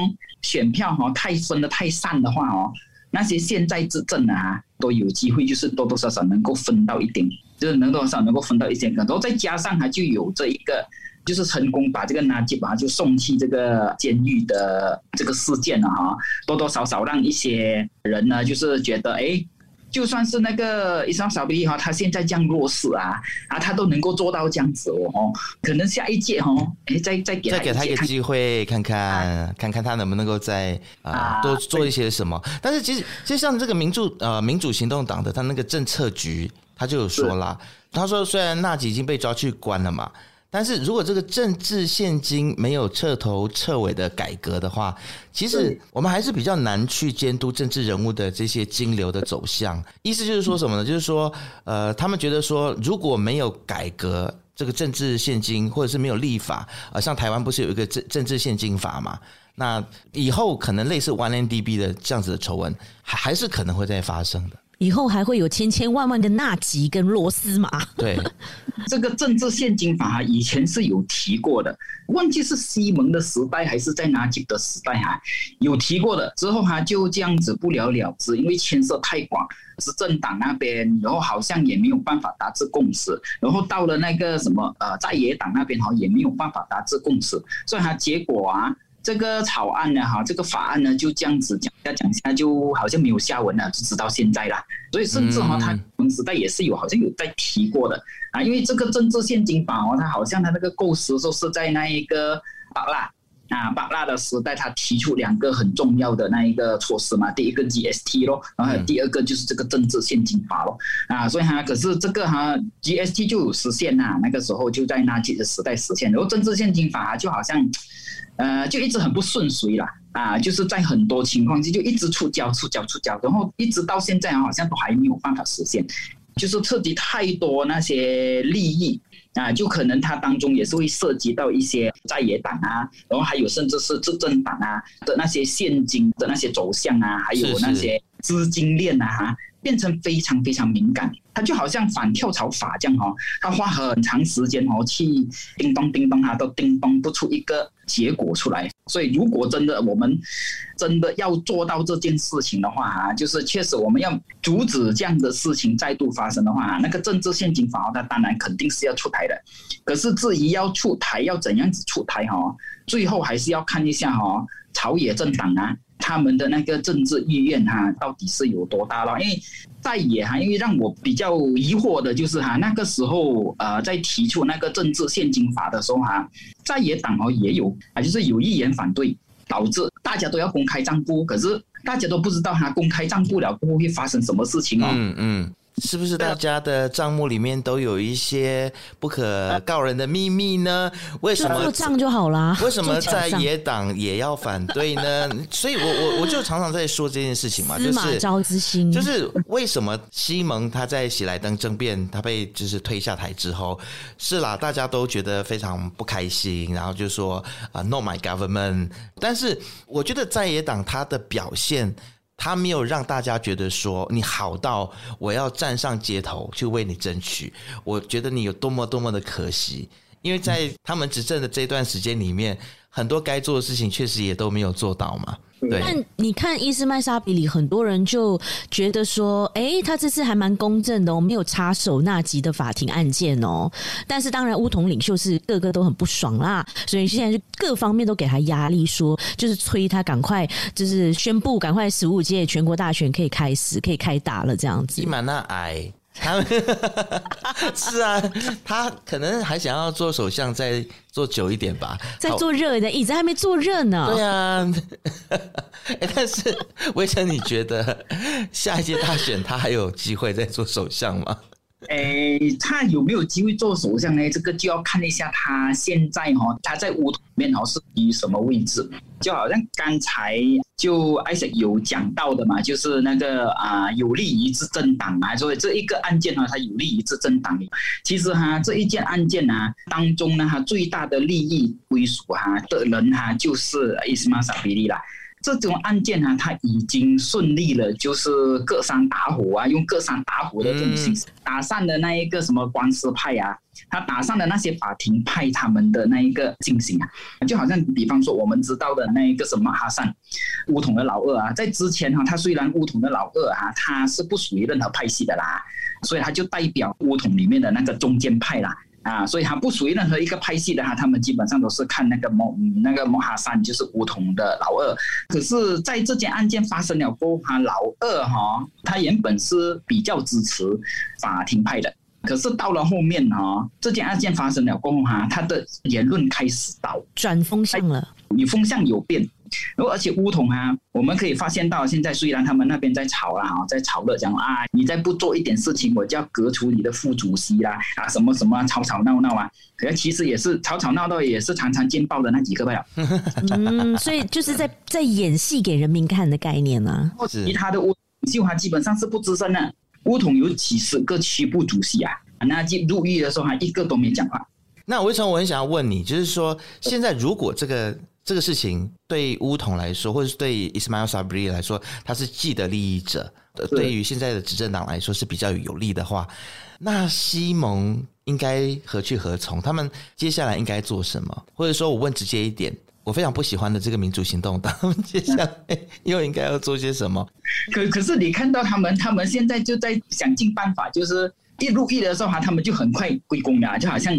选票哈太分的太散的话哦。那些现在执政啊，都有机会，就是多多少少能够分到一点，就是能多少能够分到一些，然后再加上还就有这一个，就是成功把这个纳吉把就送去这个监狱的这个事件了哈，多多少少让一些人呢，就是觉得哎。就算是那个伊斯兰沙比哈，他现在这样弱势啊，啊，他都能够做到这样子哦，可能下一届哦，哎，再再给再给他一个机会，看看、啊、看看他能不能够再啊多做一些什么。但是其实，其实像这个民主呃民主行动党的他那个政策局，他就有说啦，他说虽然纳吉已经被抓去关了嘛。但是如果这个政治现金没有彻头彻尾的改革的话，其实我们还是比较难去监督政治人物的这些金流的走向。意思就是说什么呢？就是说，呃，他们觉得说，如果没有改革这个政治现金，或者是没有立法，呃，像台湾不是有一个政政治现金法嘛？那以后可能类似 OneMDB 的这样子的丑闻，还还是可能会再发生的。以后还会有千千万万个纳吉跟罗斯吗？对，这个政治献金法以前是有提过的，忘记是西蒙的时代还是在纳吉的时代哈，有提过的。之后哈就这样子不了了之，因为牵涉太广，执政党那边，然后好像也没有办法达致共识，然后到了那个什么呃在野党那边哈也没有办法达致共识，所以哈结果啊。这个草案呢，哈，这个法案呢，就这样子讲下讲下，就好像没有下文了，就直到现在啦。所以甚至哈，他们时代也是有好像有在提过的啊，因为这个政治献金法哦，它好像它那个构思说是在那一个巴拉啊巴拉的时代，他提出两个很重要的那一个措施嘛，第一个 GST 咯，然后第二个就是这个政治献金法咯啊，所以哈，可是这个哈 GST 就有实现呐，那个时候就在那几个时代实现，然后政治献金法就好像。呃，就一直很不顺遂啦，啊，就是在很多情况下就一直触礁、触礁、触礁，然后一直到现在好像都还没有办法实现，就是涉及太多那些利益啊，就可能它当中也是会涉及到一些在野党啊，然后还有甚至是执政党啊的那些现金的那些走向啊，还有那些资金链啊，哈，变成非常非常敏感。它就好像反跳槽法这样哈，它花很长时间哦去叮咚叮咚哈，都叮咚不出一个结果出来。所以如果真的我们真的要做到这件事情的话啊，就是确实我们要阻止这样的事情再度发生的话，那个政治献金法它当然肯定是要出台的。可是至于要出台要怎样子出台哈，最后还是要看一下哈，朝野政党啊。他们的那个政治意愿哈，到底是有多大了？因为在野哈，因为让我比较疑惑的就是哈，那个时候呃，在提出那个政治现金法的时候哈，在野党哦也有啊，就是有议员反对，导致大家都要公开账簿，可是大家都不知道他，公开账簿了过后会发生什么事情哦。嗯嗯。是不是大家的账目里面都有一些不可告人的秘密呢？为什么做账就好啦？为什么在野党也要反对呢？所以我我我就常常在说这件事情嘛，就是就是为什么西蒙他在喜来登政变他被就是推下台之后，是啦，大家都觉得非常不开心，然后就说啊，uh，not my government。但是我觉得在野党他的表现。他没有让大家觉得说你好到我要站上街头去为你争取，我觉得你有多么多么的可惜，因为在他们执政的这段时间里面，很多该做的事情确实也都没有做到嘛。对，但你看伊斯麦沙比里，很多人就觉得说，哎、欸，他这次还蛮公正的，我没有插手纳吉的法庭案件哦。但是当然，巫统领袖是个个都很不爽啦，所以现在就各方面都给他压力说，说就是催他赶快，就是宣布赶快十五届全国大选可以开始，可以开打了这样子。伊玛那矮。他们 是啊，他可能还想要做首相，再做久一点吧，再做热的椅子还没坐热呢。对啊，哎，但是 威成，你觉得下一届大选他还有机会再做首相吗？哎，他有没有机会做首相呢？这个就要看一下他现在哈，他在乌统里面哈是于什么位置。就好像刚才就艾森有讲到的嘛，就是那个啊有利于执政党啊，所以这一个案件呢，它有利于执政党。其实哈，这一件案件呢当中呢，它最大的利益归属哈的人哈，就是伊斯玛萨比利啦。这种案件呢，他已经顺利了，就是各山打虎啊，用各山打虎的这种形式打散了那一个什么官司派啊，他打散了那些法庭派他们的那一个进行啊，就好像比方说我们知道的那一个什么哈桑乌统的老二啊，在之前哈，他虽然乌统的老二啊，他是不属于任何派系的啦，所以他就代表乌统里面的那个中间派啦。啊，所以他不属于任何一个派系的哈，他们基本上都是看那个摩那个莫哈三，就是乌统的老二。可是，在这件案件发生了过后，哈老二哈，他原本是比较支持法庭派的，可是到了后面哈，这件案件发生了过后哈，他的言论开始倒转风向了，你风向有变。而且乌统啊，我们可以发现到，现在虽然他们那边在吵啦，哈，在吵了，讲啊，你再不做一点事情，我就要革除你的副主席啦，啊，什么什么吵吵闹闹啊，可是其实也是吵吵闹闹，也是常常见报的那几个吧。嗯，所以就是在在演戏给人民看的概念呢、啊。其他的乌秀华基本上是不吱声的，乌统有几十个区部主席啊，那进入狱的时候还一个都没讲话。那为什么我很想要问你，就是说现在如果这个。这个事情对乌统来说，或者是对伊斯迈尔·萨布里来说，他是既得利益者；对于现在的执政党来说是比较有利的话，那西蒙应该何去何从？他们接下来应该做什么？或者说我问直接一点，我非常不喜欢的这个民主行动党，他们接下来又应该要做些什么？可可是你看到他们，他们现在就在想尽办法，就是一入狱的时候哈，他们就很快归功的，就好像。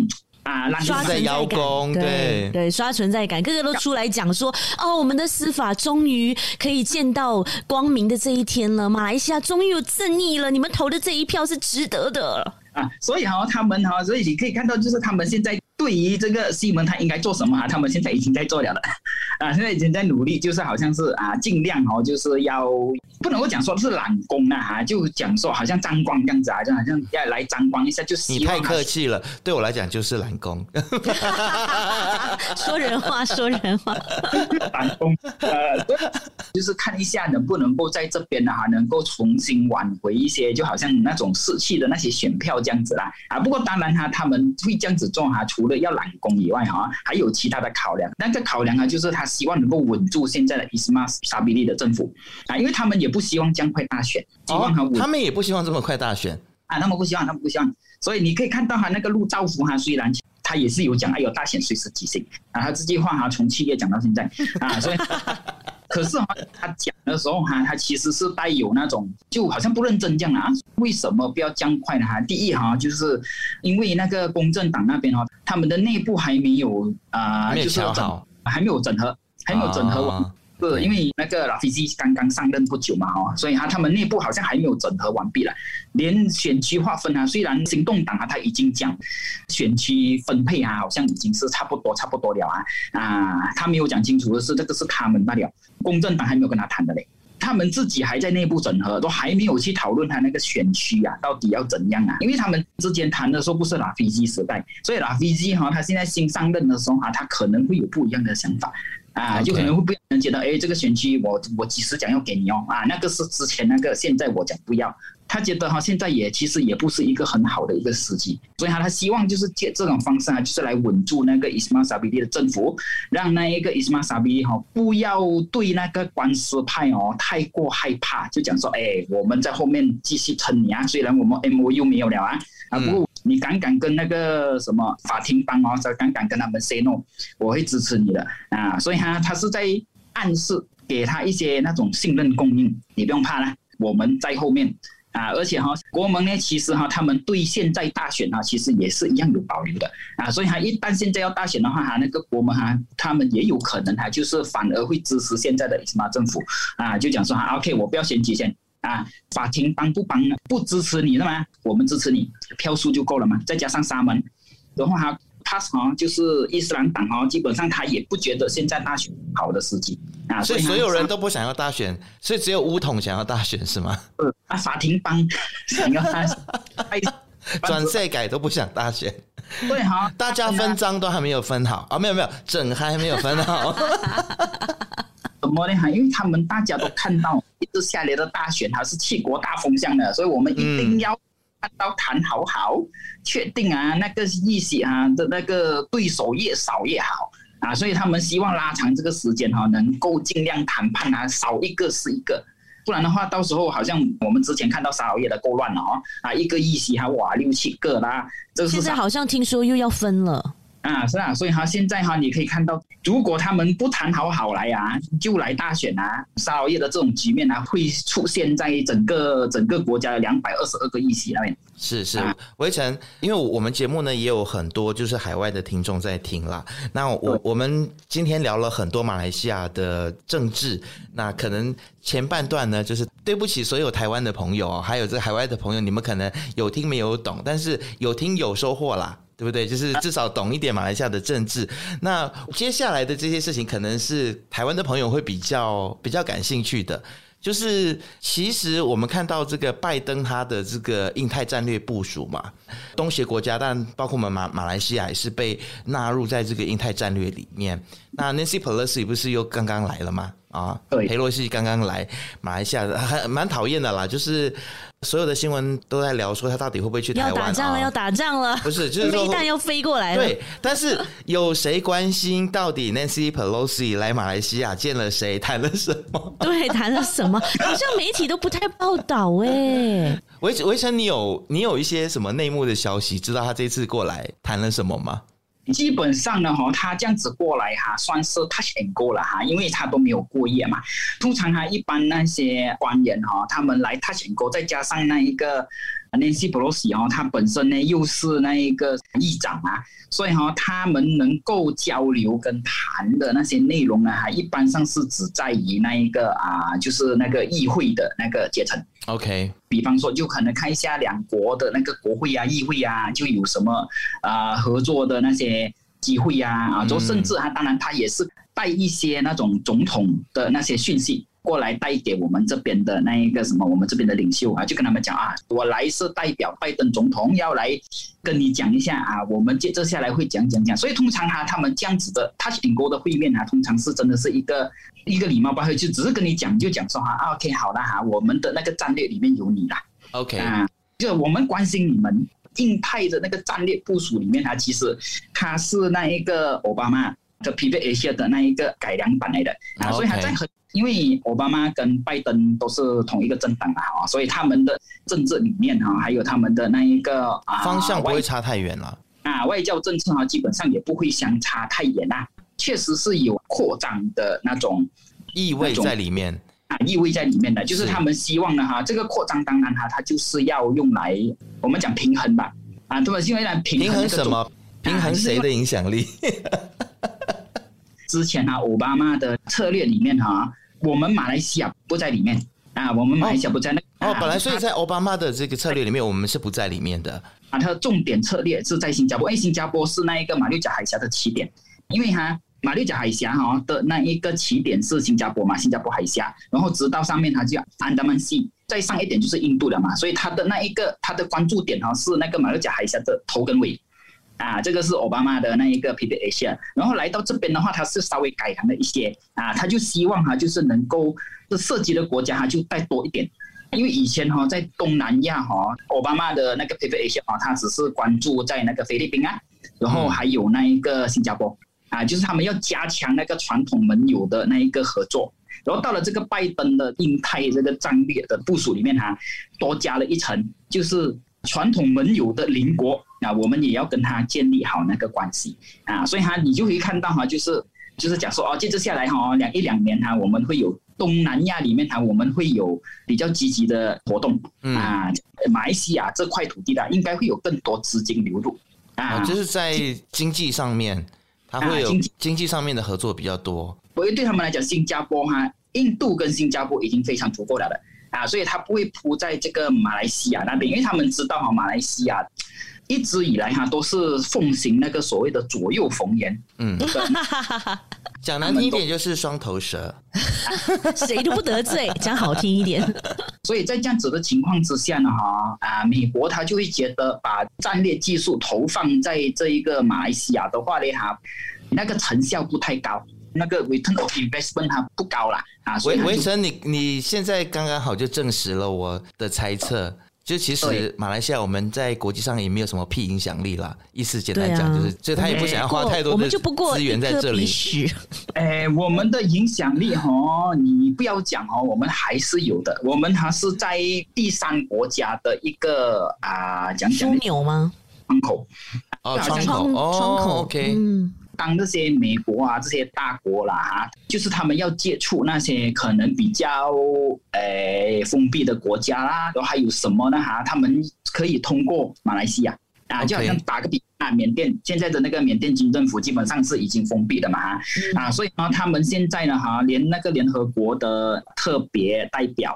啊，刷存在感，对对，对，刷存在感，个个都出来讲说，哦，我们的司法终于可以见到光明的这一天了，马来西亚终于有正义了，你们投的这一票是值得的啊，所以哈，他们哈，所以你可以看到，就是他们现在。对于这个西门，他应该做什么啊？他们现在已经在做了了，啊，现在已经在努力，就是好像是啊，尽量哦，就是要不能够讲说是揽功啊，哈，就讲说好像沾光这样子啊，就好像要来沾光一下，就是你太客气了，对我来讲就是揽功。说人话，说人话，揽功，呃，就是看一下能不能够在这边呢，哈，能够重新挽回一些，就好像那种失去的那些选票这样子啦，啊，不过当然哈，他们会这样子做哈，除要揽功以外，哈，还有其他的考量。那个考量啊，就是他希望能够稳住现在的伊斯马萨比利的政府啊，因为他们也不希望将快大选，希望他稳、哦。他们也不希望这么快大选啊，他们不希望，他们不希望。所以你可以看到哈，那个陆兆福哈，虽然他也是有讲，哎呦，大选随时举行啊，他这句话哈，从七月讲到现在啊，所以。可是哈，他讲的时候哈，他其实是带有那种就好像不认真这样啊。为什么不要加快呢？哈，第一哈，就是因为那个公正党那边哈，他们的内部还没有啊，就是整还没有整合，还没有整合完。是，因为那个拉菲兹刚刚上任不久嘛，哦，所以他他们内部好像还没有整合完毕了。连选区划分啊，虽然行动党啊他已经讲选区分配啊，好像已经是差不多差不多了啊啊，他没有讲清楚的是这个是他们那里，公正党还没有跟他谈的嘞，他们自己还在内部整合，都还没有去讨论他那个选区啊到底要怎样啊，因为他们之前谈的时候不是拉菲兹时代，所以拉菲兹哈他现在新上任的时候啊，他可能会有不一样的想法。啊，就可能会不能觉得，哎，这个选区我我几时讲要给你哦，啊，那个是之前那个，现在我讲不要。他觉得哈，现在也其实也不是一个很好的一个时机，所以他他希望就是借这种方式啊，就是来稳住那个伊斯玛萨比利的政府，让那一个伊斯玛萨比利哈不要对那个官司派哦太过害怕，就讲说，哎，我们在后面继续撑你啊，虽然我们 MOU 没有了啊，啊，不过你敢敢跟那个什么法庭帮哦，敢敢跟他们 say no，我会支持你的啊，所以他他是在暗示给他一些那种信任供应，你不用怕啦，我们在后面。啊，而且哈，国盟呢，其实哈，他们对现在大选哈，其实也是一样有保留的啊。所以哈，一旦现在要大选的话哈，那个国盟哈，他们也有可能哈，就是反而会支持现在的伊斯玛政府啊，就讲说哈，OK，我不要选举先，啊，法庭帮不帮呢不支持你的吗？我们支持你，票数就够了嘛。再加上沙门，然后他他哦就是伊斯兰党哦，基本上他也不觉得现在大选好的时机啊，所以所有人都不想要大选，所以只有乌统想要大选是吗？呃 啊，法庭帮 想要大选，转税改都不想大选，对哈，大家分赃都还没有分好啊，没有没有，整还没有分好。怎么呢？哈，因为他们大家都看到 一直下来的大选，还是弃国大风向的，所以我们一定要看到谈好好，确、嗯、定啊，那个议席啊的那个对手越少越好啊，所以他们希望拉长这个时间哈，能够尽量谈判啊，少一个是一个，不然的话，到时候好像我们之前看到沙劳越的够乱了哦，啊，一个议席还哇六七个啦，这个是现在好像听说又要分了。啊，是啊，所以哈，现在哈，你可以看到，如果他们不谈好好来啊，就来大选啊，沙劳越的这种局面啊，会出现在整个整个国家的两百二十二个议席那边。是是，维晨、啊，因为我们节目呢也有很多就是海外的听众在听啦。那我我们今天聊了很多马来西亚的政治，那可能前半段呢，就是对不起所有台湾的朋友，还有这海外的朋友，你们可能有听没有懂，但是有听有收获啦。对不对？就是至少懂一点马来西亚的政治。那接下来的这些事情，可能是台湾的朋友会比较比较感兴趣的。就是其实我们看到这个拜登他的这个印太战略部署嘛，东协国家，但包括我们马马来西亚也是被纳入在这个印太战略里面。那 Nancy Pelosi 不是又刚刚来了吗？啊，对，裴洛西刚刚来马来西亚，还蛮讨厌的啦，就是。所有的新闻都在聊说他到底会不会去台湾？要打仗了，要打仗了！不是，就是飞弹要飞过来了。对，但是有谁关心到底 Nancy Pelosi 来马来西亚见了谁，谈了什么？对，谈了什么？好像媒体都不太报道哎。维维晨，你有你有一些什么内幕的消息？知道他这次过来谈了什么吗？基本上呢，哈，他这样子过来哈，算是 touch and go 了哈，因为他都没有过夜嘛。通常哈，一般那些官员哈，他们来 touch and go，再加上那一个 Nancy Pelosi 哦，他本身呢又是那一个议长啊，所以哈，他们能够交流跟谈的那些内容呢，哈，一般上是只在于那一个啊，就是那个议会的那个阶层。OK，比方说，就可能看一下两国的那个国会啊、议会啊，就有什么啊、合作的那些机会呀啊，就甚至他当然他也是带一些那种总统的那些讯息。过来带给我们这边的那一个什么，我们这边的领袖啊，就跟他们讲啊，我来是代表拜登总统要来跟你讲一下啊，我们接着下来会讲讲讲。所以通常哈、啊，他们这样子的 touch and go 的会面啊，通常是真的是一个 一个礼貌吧，就只是跟你讲就讲说哈、啊，OK 好了哈，我们的那个战略里面有你啦，OK 啊，就我们关心你们印太的那个战略部署里面啊，其实他是那一个奥巴马的 Pivot Asia 的那一个改良版来的啊，所以还在很。因为奥巴马跟拜登都是同一个政党啊，所以他们的政治理念哈，还有他们的那一个啊方向不会差太远了啊，外交政策哈，基本上也不会相差太远啊。确实是有扩张的那种意味在里面啊，意味在里面的，就是他们希望呢哈，这个扩张当然哈，它就是要用来我们讲平衡吧啊，对吧？因为来平衡什么？平衡谁的影响力？之前啊，奥巴马的策略里面哈。我们马来西亚不在里面啊，我们马来西亚不在那哦。哦，本来所以在奥巴马的这个策略里面，我们是不在里面的啊。他的重点策略是在新加坡，因为新加坡是那一个马六甲海峡的起点，因为哈马六甲海峡哈的那一个起点是新加坡嘛，新加坡海峡，然后直到上面它就安达曼西，再上一点就是印度了嘛，所以它的那一个它的关注点哈是那个马六甲海峡的头跟尾。啊，这个是奥巴马的那一个 Pivot Asia，然后来到这边的话，他是稍微改良了一些。啊，他就希望哈，就是能够这涉及的国家哈就再多一点，因为以前哈在东南亚哈，奥巴马的那个 Pivot Asia 啊，他只是关注在那个菲律宾啊，然后还有那一个新加坡。啊，就是他们要加强那个传统盟友的那一个合作，然后到了这个拜登的印太这个战略的部署里面哈，多加了一层，就是传统盟友的邻国。啊我们也要跟他建立好那个关系啊，所以哈，你就会看到哈，就是就是讲说哦，接着下来哈，两一两年哈，我们会有东南亚里面哈，我们会有比较积极的活动啊，马来西亚这块土地的应该会有更多资金流入啊，就是在经济上面，它会有经济上面的合作比较多。我觉得对他们来讲，新加坡哈，印度跟新加坡已经非常足够了的。啊，所以他不会铺在这个马来西亚那边，因为他们知道哈，马来西亚一直以来哈都是奉行那个所谓的左右逢源，嗯，讲难听一点就是双头蛇，谁都不得罪，讲好听一点。所以在这样子的情况之下呢，哈啊，美国他就会觉得把战略技术投放在这一个马来西亚的话呢，哈，那个成效不太高。那个 return of investment 它不高啦啊，所以维成，你你现在刚刚好就证实了我的猜测，就其实马来西亚我们在国际上也没有什么屁影响力啦。意思简单讲就是，所以他也不想要花太多的资源在这里。哎，我们的影响力哦，你不要讲哦，我们还是有的。我们还是在第三国家的一个啊，讲讲枢纽吗？窗口哦，窗口哦，窗口，OK，嗯。当这些美国啊，这些大国啦，哈，就是他们要接触那些可能比较诶、呃、封闭的国家啦，都还有什么呢？哈，他们可以通过马来西亚啊，就好像打个比啊，缅甸现在的那个缅甸军政府基本上是已经封闭的嘛，啊，所以呢，他们现在呢，哈，连那个联合国的特别代表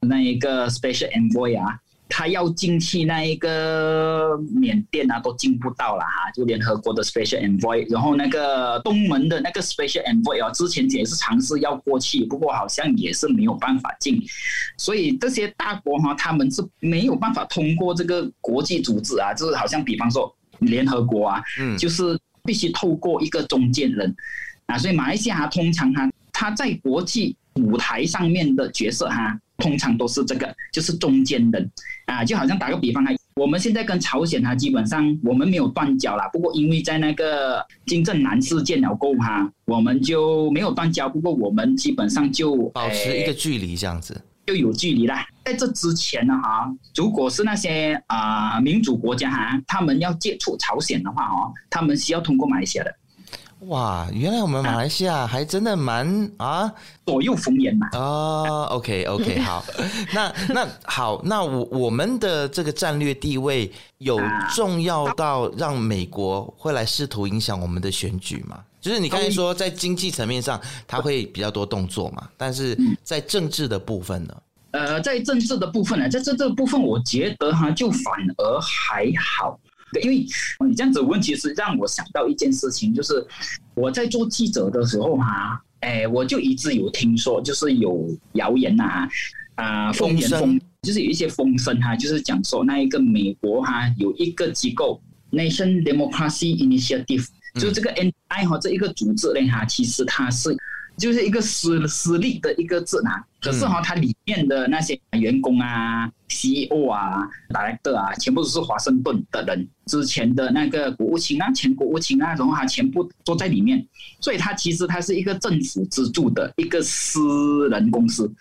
那一个 Special Envoy 啊。他要进去那一个缅甸啊，都进不到了哈，就联合国的 Special Envoy，然后那个东盟的那个 Special Envoy 啊，之前也是尝试要过去，不过好像也是没有办法进，所以这些大国哈，他们是没有办法通过这个国际组织啊，就是好像比方说联合国啊，嗯，就是必须透过一个中间人啊，所以马来西亚通常哈，他在国际舞台上面的角色哈。通常都是这个，就是中间人啊，就好像打个比方，我们现在跟朝鲜哈，基本上我们没有断交啦。不过因为在那个金正男事件了过后哈，我们就没有断交。不过我们基本上就保持一个距离，这样子就有距离啦。在这之前呢，哈，如果是那些啊民主国家哈，他们要接触朝鲜的话哦，他们需要通过马来西亚的。哇，原来我们马来西亚还真的蛮啊，左右逢源嘛。啊，OK OK，好，那那好，那我我们的这个战略地位有重要到让美国会来试图影响我们的选举吗？就是你刚才说在经济层面上他会比较多动作嘛，但是在政治的部分呢？呃，在政治的部分呢，在这这部分，我觉得哈，就反而还好。因为你这样子问，其实让我想到一件事情，就是我在做记者的时候哈，哎，我就一直有听说，就是有谣言呐，啊，风言风，就是有一些风声哈，就是讲说那一个美国哈有一个机构 Nation Democracy Initiative，就这个 NDI 哈这一个组织呢哈，其实它是。就是一个私私立的一个字呐，可是哈，它里面的那些员工啊、CEO 啊、哪一个啊，全部都是华盛顿的人，之前的那个国务卿啊、前国务卿啊，然后他全部都在里面，所以它其实它是一个政府资助的一个私人公司，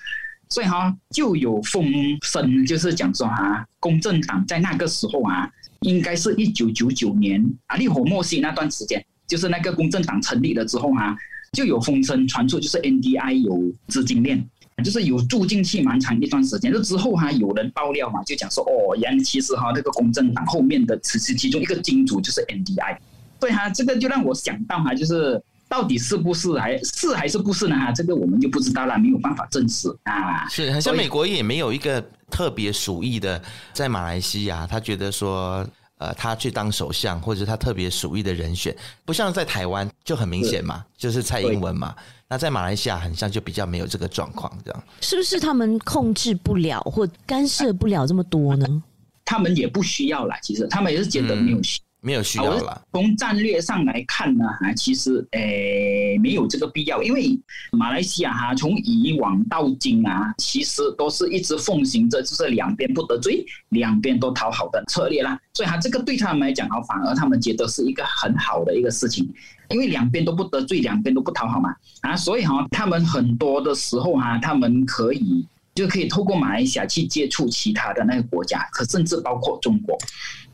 所以哈就有风声，就是讲说哈，公正党在那个时候啊，应该是一九九九年啊，烈火莫西那段时间，就是那个公正党成立了之后哈。就有风声传出，就是 NDI 有资金链，就是有住进去蛮长一段时间。就之后哈，有人爆料嘛，就讲说哦，原来其实哈，这个公正党后面的其实其中一个金主就是 NDI。对哈，这个就让我想到哈，就是到底是不是还是还是不是呢？哈，这个我们就不知道了，没有办法证实啊。是，好像美国也没有一个特别属意的，在马来西亚，他觉得说。呃，他去当首相，或者他特别属意的人选，不像在台湾就很明显嘛，就是蔡英文嘛。那在马来西亚，很像就比较没有这个状况，这样是不是他们控制不了或干涉不了这么多呢？他们也不需要啦，其实他们也是觉得没有需。嗯没有需要了。从战略上来看呢，哈，其实诶没有这个必要，因为马来西亚哈从以往到今啊，其实都是一直奉行着就是两边不得罪，两边都讨好的策略啦。所以哈，这个对他们来讲啊，反而他们觉得是一个很好的一个事情，因为两边都不得罪，两边都不讨好嘛，啊，所以哈，他们很多的时候哈，他们可以就可以透过马来西亚去接触其他的那个国家，可甚至包括中国。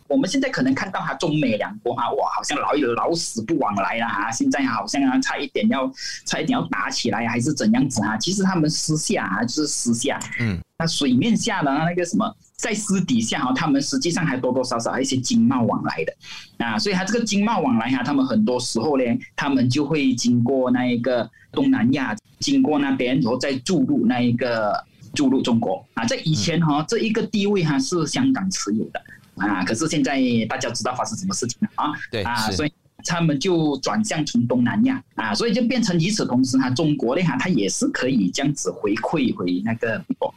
我们现在可能看到哈中美两国啊，哇，好像老有老死不往来了哈。现在好像啊，差一点要差一点要打起来，还是怎样子啊？其实他们私下啊，就是私下，嗯，那水面下的那个什么，在私底下哈，他们实际上还多多少少还一些经贸往来的啊。所以他这个经贸往来哈，他们很多时候呢，他们就会经过那一个东南亚，经过那边，然后再注入那一个注入中国啊。在以前哈，这一个地位哈是香港持有的啊，可是现在大家知道发生什么事情了啊？对啊，所以他们就转向从东南亚啊，所以就变成与此同时哈，中国呢哈，它也是可以这样子回馈回那个美国。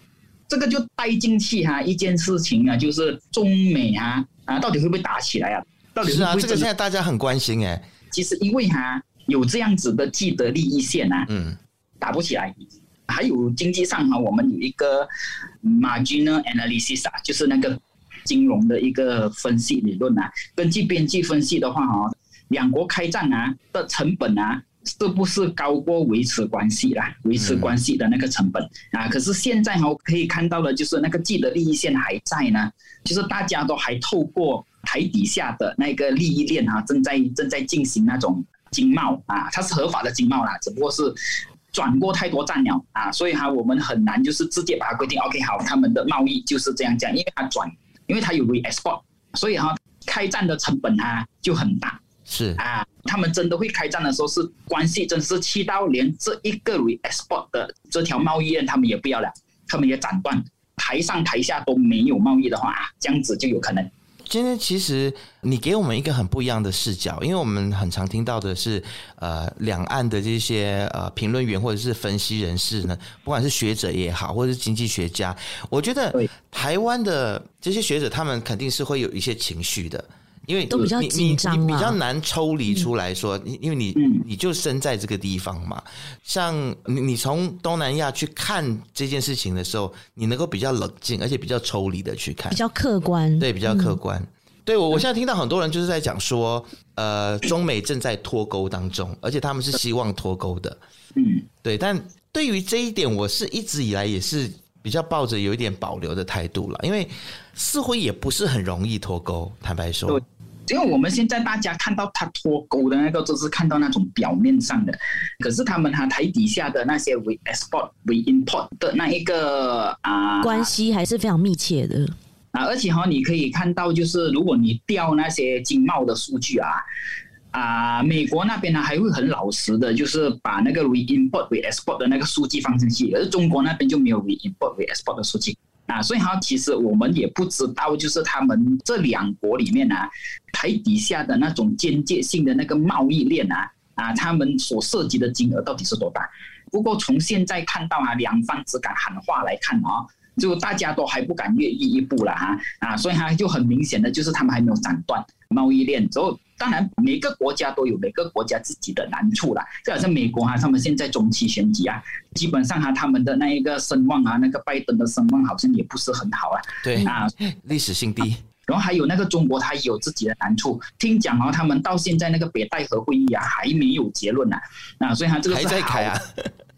这个就带进去哈一件事情啊，就是中美啊啊到底会不会打起来啊？到底是啊，这个现在大家很关心哎。其实因为哈有这样子的既得利益线啊，嗯，打不起来。还有经济上哈，我们有一个 marginal analysis 啊，就是那个金融的一个分析理论啊。根据边际分析的话哈，两国开战啊的成本啊。是不是高过维持关系啦？维持关系的那个成本、啊，可是现在哈可以看到的，就是那个既得利益线还在呢，就是大家都还透过台底下的那个利益链啊，正在正在进行那种经贸啊，它是合法的经贸啦，只不过是转过太多战鸟啊，所以哈我们很难就是直接把它规定 OK 好，他们的贸易就是这样讲，因为它转，因为它有 re-export，所以哈开战的成本啊就很大。是啊，他们真的会开战的时候，是关系真是气到连这一个 re-export 的这条贸易链，他们也不要了，他们也斩断，台上台下都没有贸易的话，这样子就有可能。今天其实你给我们一个很不一样的视角，因为我们很常听到的是，呃，两岸的这些呃评论员或者是分析人士呢，不管是学者也好，或者是经济学家，我觉得台湾的这些学者他们肯定是会有一些情绪的。因为都比较紧张，你比较难抽离出来说，因为你你就生在这个地方嘛。像你你从东南亚去看这件事情的时候，你能够比较冷静，而且比较抽离的去看，比较客观，对，比较客观。对我，我现在听到很多人就是在讲说，呃，中美正在脱钩当中，而且他们是希望脱钩的。嗯，对。但对于这一点，我是一直以来也是比较抱着有一点保留的态度了，因为似乎也不是很容易脱钩。坦白说。因为我们现在大家看到他脱钩的那个，都是看到那种表面上的，可是他们哈台底下的那些 we export we import 的那一个啊关系还是非常密切的啊，而且哈你可以看到，就是如果你调那些经贸的数据啊啊，美国那边呢还会很老实的，就是把那个 we import we export 的那个数据放进去，而中国那边就没有 we import we export 的数据。啊，所以哈，其实我们也不知道，就是他们这两国里面啊，台底下的那种间接性的那个贸易链啊，啊，他们所涉及的金额到底是多大？不过从现在看到啊，两方只敢喊话来看啊，就大家都还不敢越一步了哈，啊，所以哈，就很明显的就是他们还没有斩断贸易链之后。当然，每个国家都有每个国家自己的难处啦。就好像美国哈，他们现在中期选举啊，基本上哈，他们的那一个声望啊，那个拜登的声望好像也不是很好啊。对啊，历史性低。然后还有那个中国，它也有自己的难处。听讲啊，他们到现在那个北戴河会议啊，还没有结论呢。啊，所以他这个是还在开啊。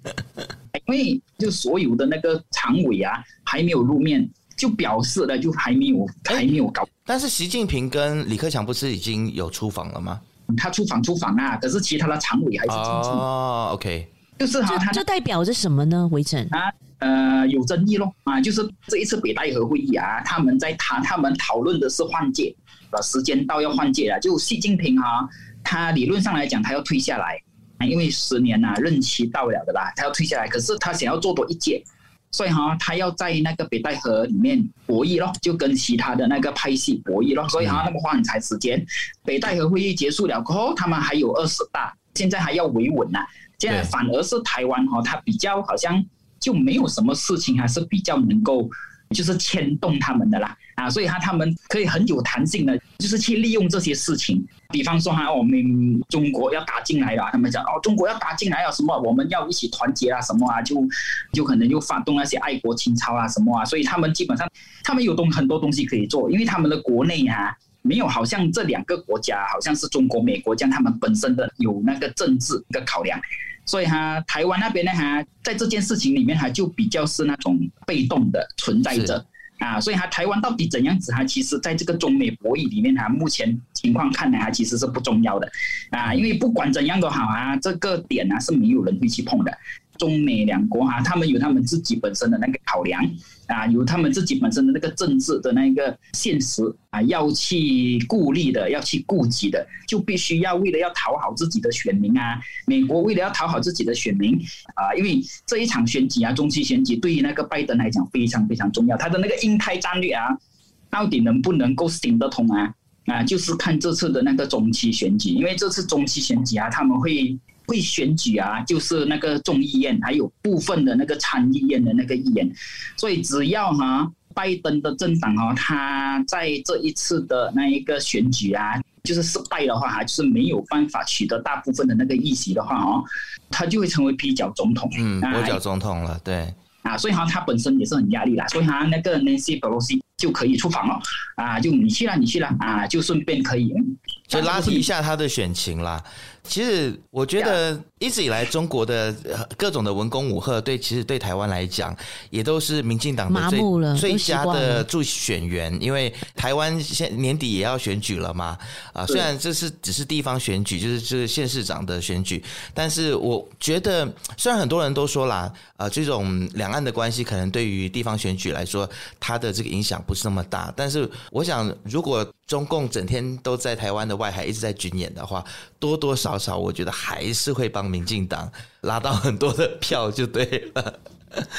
因为就所有的那个常委啊，还没有露面。就表示了，就还没有还没有搞。但是习近平跟李克强不是已经有出访了吗？他出访出访啊，可是其他的常委还是清楚。哦，OK，就是哈，他这代表着什么呢？围城啊，呃，有争议咯啊，就是这一次北戴河会议啊，他们在谈，他们讨论的是换届，啊，时间到要换届了。就习近平啊，他理论上来讲，他要退下来，因为十年呐任期到了的啦，他要退下来，可是他想要做多一届。所以哈，他要在那个北戴河里面博弈咯，就跟其他的那个派系博弈咯。所以哈，那么花很长时间。北戴河会议结束了过后，他们还有二十大，现在还要维稳呐。现在反而是台湾哈，他比较好像就没有什么事情，还是比较能够。就是牵动他们的啦，啊，所以他他们可以很有弹性的，就是去利用这些事情。比方说哈，我们中国要打进来了，他们讲哦，中国要打进来啊，什么我们要一起团结啊，什么啊，就就可能就发动那些爱国情操啊，什么啊，所以他们基本上他们有东很多东西可以做，因为他们的国内啊，没有好像这两个国家，好像是中国、美国这样，他们本身的有那个政治一个考量。所以哈，台湾那边呢哈，在这件事情里面哈，就比较是那种被动的存在着啊。所以哈，台湾到底怎样子哈，其实在这个中美博弈里面哈，目前情况看来哈，其实是不重要的啊。因为不管怎样都好啊，这个点呢是没有人会去碰的。中美两国哈，他们有他们自己本身的那个考量啊，有他们自己本身的那个政治的那个现实啊，要去顾虑的，要去顾及的，就必须要为了要讨好自己的选民啊。美国为了要讨好自己的选民啊，因为这一场选举啊，中期选举对于那个拜登来讲非常非常重要，他的那个印太战略啊，到底能不能够行得通啊？啊，就是看这次的那个中期选举，因为这次中期选举啊，他们会。会选举啊，就是那个众议院，还有部分的那个参议院的那个议员，所以只要哈拜登的政党啊，他在这一次的那一个选举啊，就是失败的话，还就是没有办法取得大部分的那个议席的话哦，他就会成为跛脚总统，嗯，跛脚总统了，对，啊，所以哈他本身也是很压力啦，所以哈那个 Nancy Pelosi 就可以出访了，啊，就你去了，你去了，啊，就顺便可以，就 拉低一下他的选情啦。其实我觉得一直以来中国的各种的文攻武吓，对，其实对台湾来讲也都是民进党的最最佳的助选员，因为台湾现年底也要选举了嘛。啊，虽然这是只是地方选举，就是这个县市长的选举，但是我觉得虽然很多人都说啦，啊，这种两岸的关系可能对于地方选举来说，它的这个影响不是那么大，但是我想如果。中共整天都在台湾的外还一直在军演的话，多多少少我觉得还是会帮民进党拉到很多的票，就对了。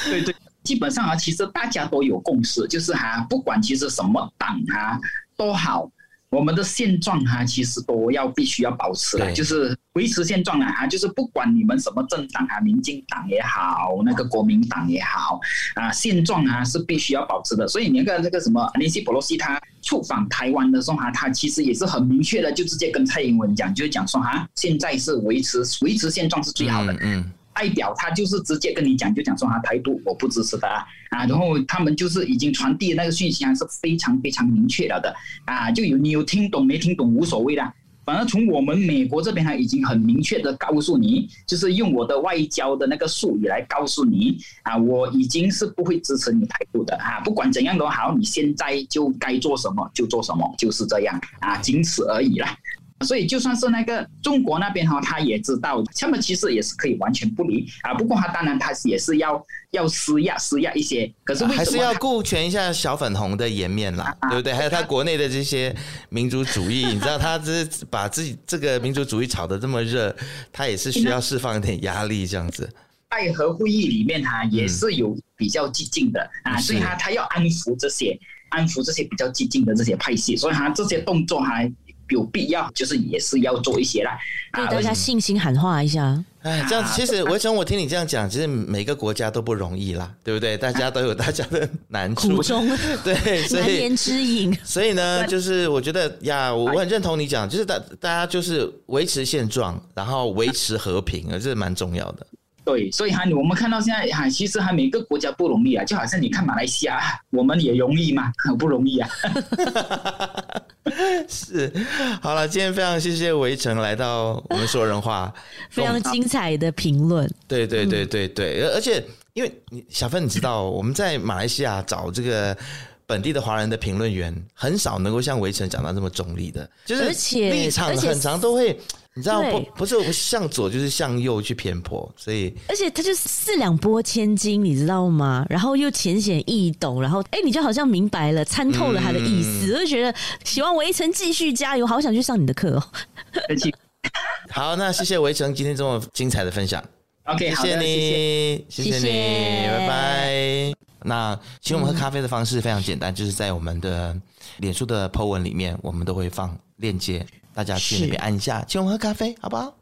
对对，基本上啊，其实大家都有共识，就是哈，不管其实什么党啊都好。我们的现状哈，其实都要必须要保持了，就是维持现状了哈，就是不管你们什么政党啊，民进党也好，那个国民党也好啊，现状啊是必须要保持的。所以你看那个什么林希·裴洛西他出访台湾的时候哈，他其实也是很明确的，就直接跟蔡英文讲，就是讲说哈，现在是维持维持现状是最好的。嗯。代表他就是直接跟你讲，就讲说他态度我不支持的啊啊，然后他们就是已经传递的那个讯息还是非常非常明确了的啊，就有你有听懂没听懂无所谓的，反正从我们美国这边还已经很明确的告诉你，就是用我的外交的那个术语来告诉你啊，我已经是不会支持你态度的啊，不管怎样都好，你现在就该做什么就做什么，就是这样啊，仅此而已啦。所以就算是那个中国那边哈，他也知道，他们其实也是可以完全不理啊。不过他当然他也是要要施压施压一些，可是还是要顾全一下小粉红的颜面啦，啊、对不对？还有他国内的这些民族主义，你知道他这把自己这个民族主义炒得这么热，他也是需要释放一点压力这样子。爱和会议里面哈也是有比较激进的、嗯、啊，所以他他要安抚这些安抚这些比较激进的这些派系，所以他这些动作还。有必要，就是也是要做一些啦，给大家信心喊话一下。哎，这样其实维成，我听你这样讲，其实每个国家都不容易啦，对不对？大家都有大家的难处，苦衷 对，所以难言之隐。所以呢，就是我觉得呀，我很认同你讲，就是大大家就是维持现状，然后维持和平，这是蛮重要的。对，所以哈，我们看到现在哈，其实还每个国家不容易啊，就好像你看马来西亚，我们也容易嘛，很？不容易啊。是，好了，今天非常谢谢围城来到我们说人话，非常精彩的评论。对对对对对，而且因为你小芬，你知道我们在马来西亚找这个本地的华人的评论员，很少能够像围城讲到这么中立的，就是而且立场很长都会。你知道不？不是向左就是向右去偏颇，所以而且他就四两拨千斤，你知道吗？然后又浅显易懂，然后哎，你就好像明白了、参透了他的意思，就觉得希望围城继续加油，好想去上你的课哦。好，那谢谢围城今天这么精彩的分享。OK，谢谢你，谢谢，谢谢你，拜拜。那请我们喝咖啡的方式非常简单，嗯、就是在我们的脸书的 po 文里面，我们都会放链接。大家去那边按一下，请我们喝咖啡，好不好？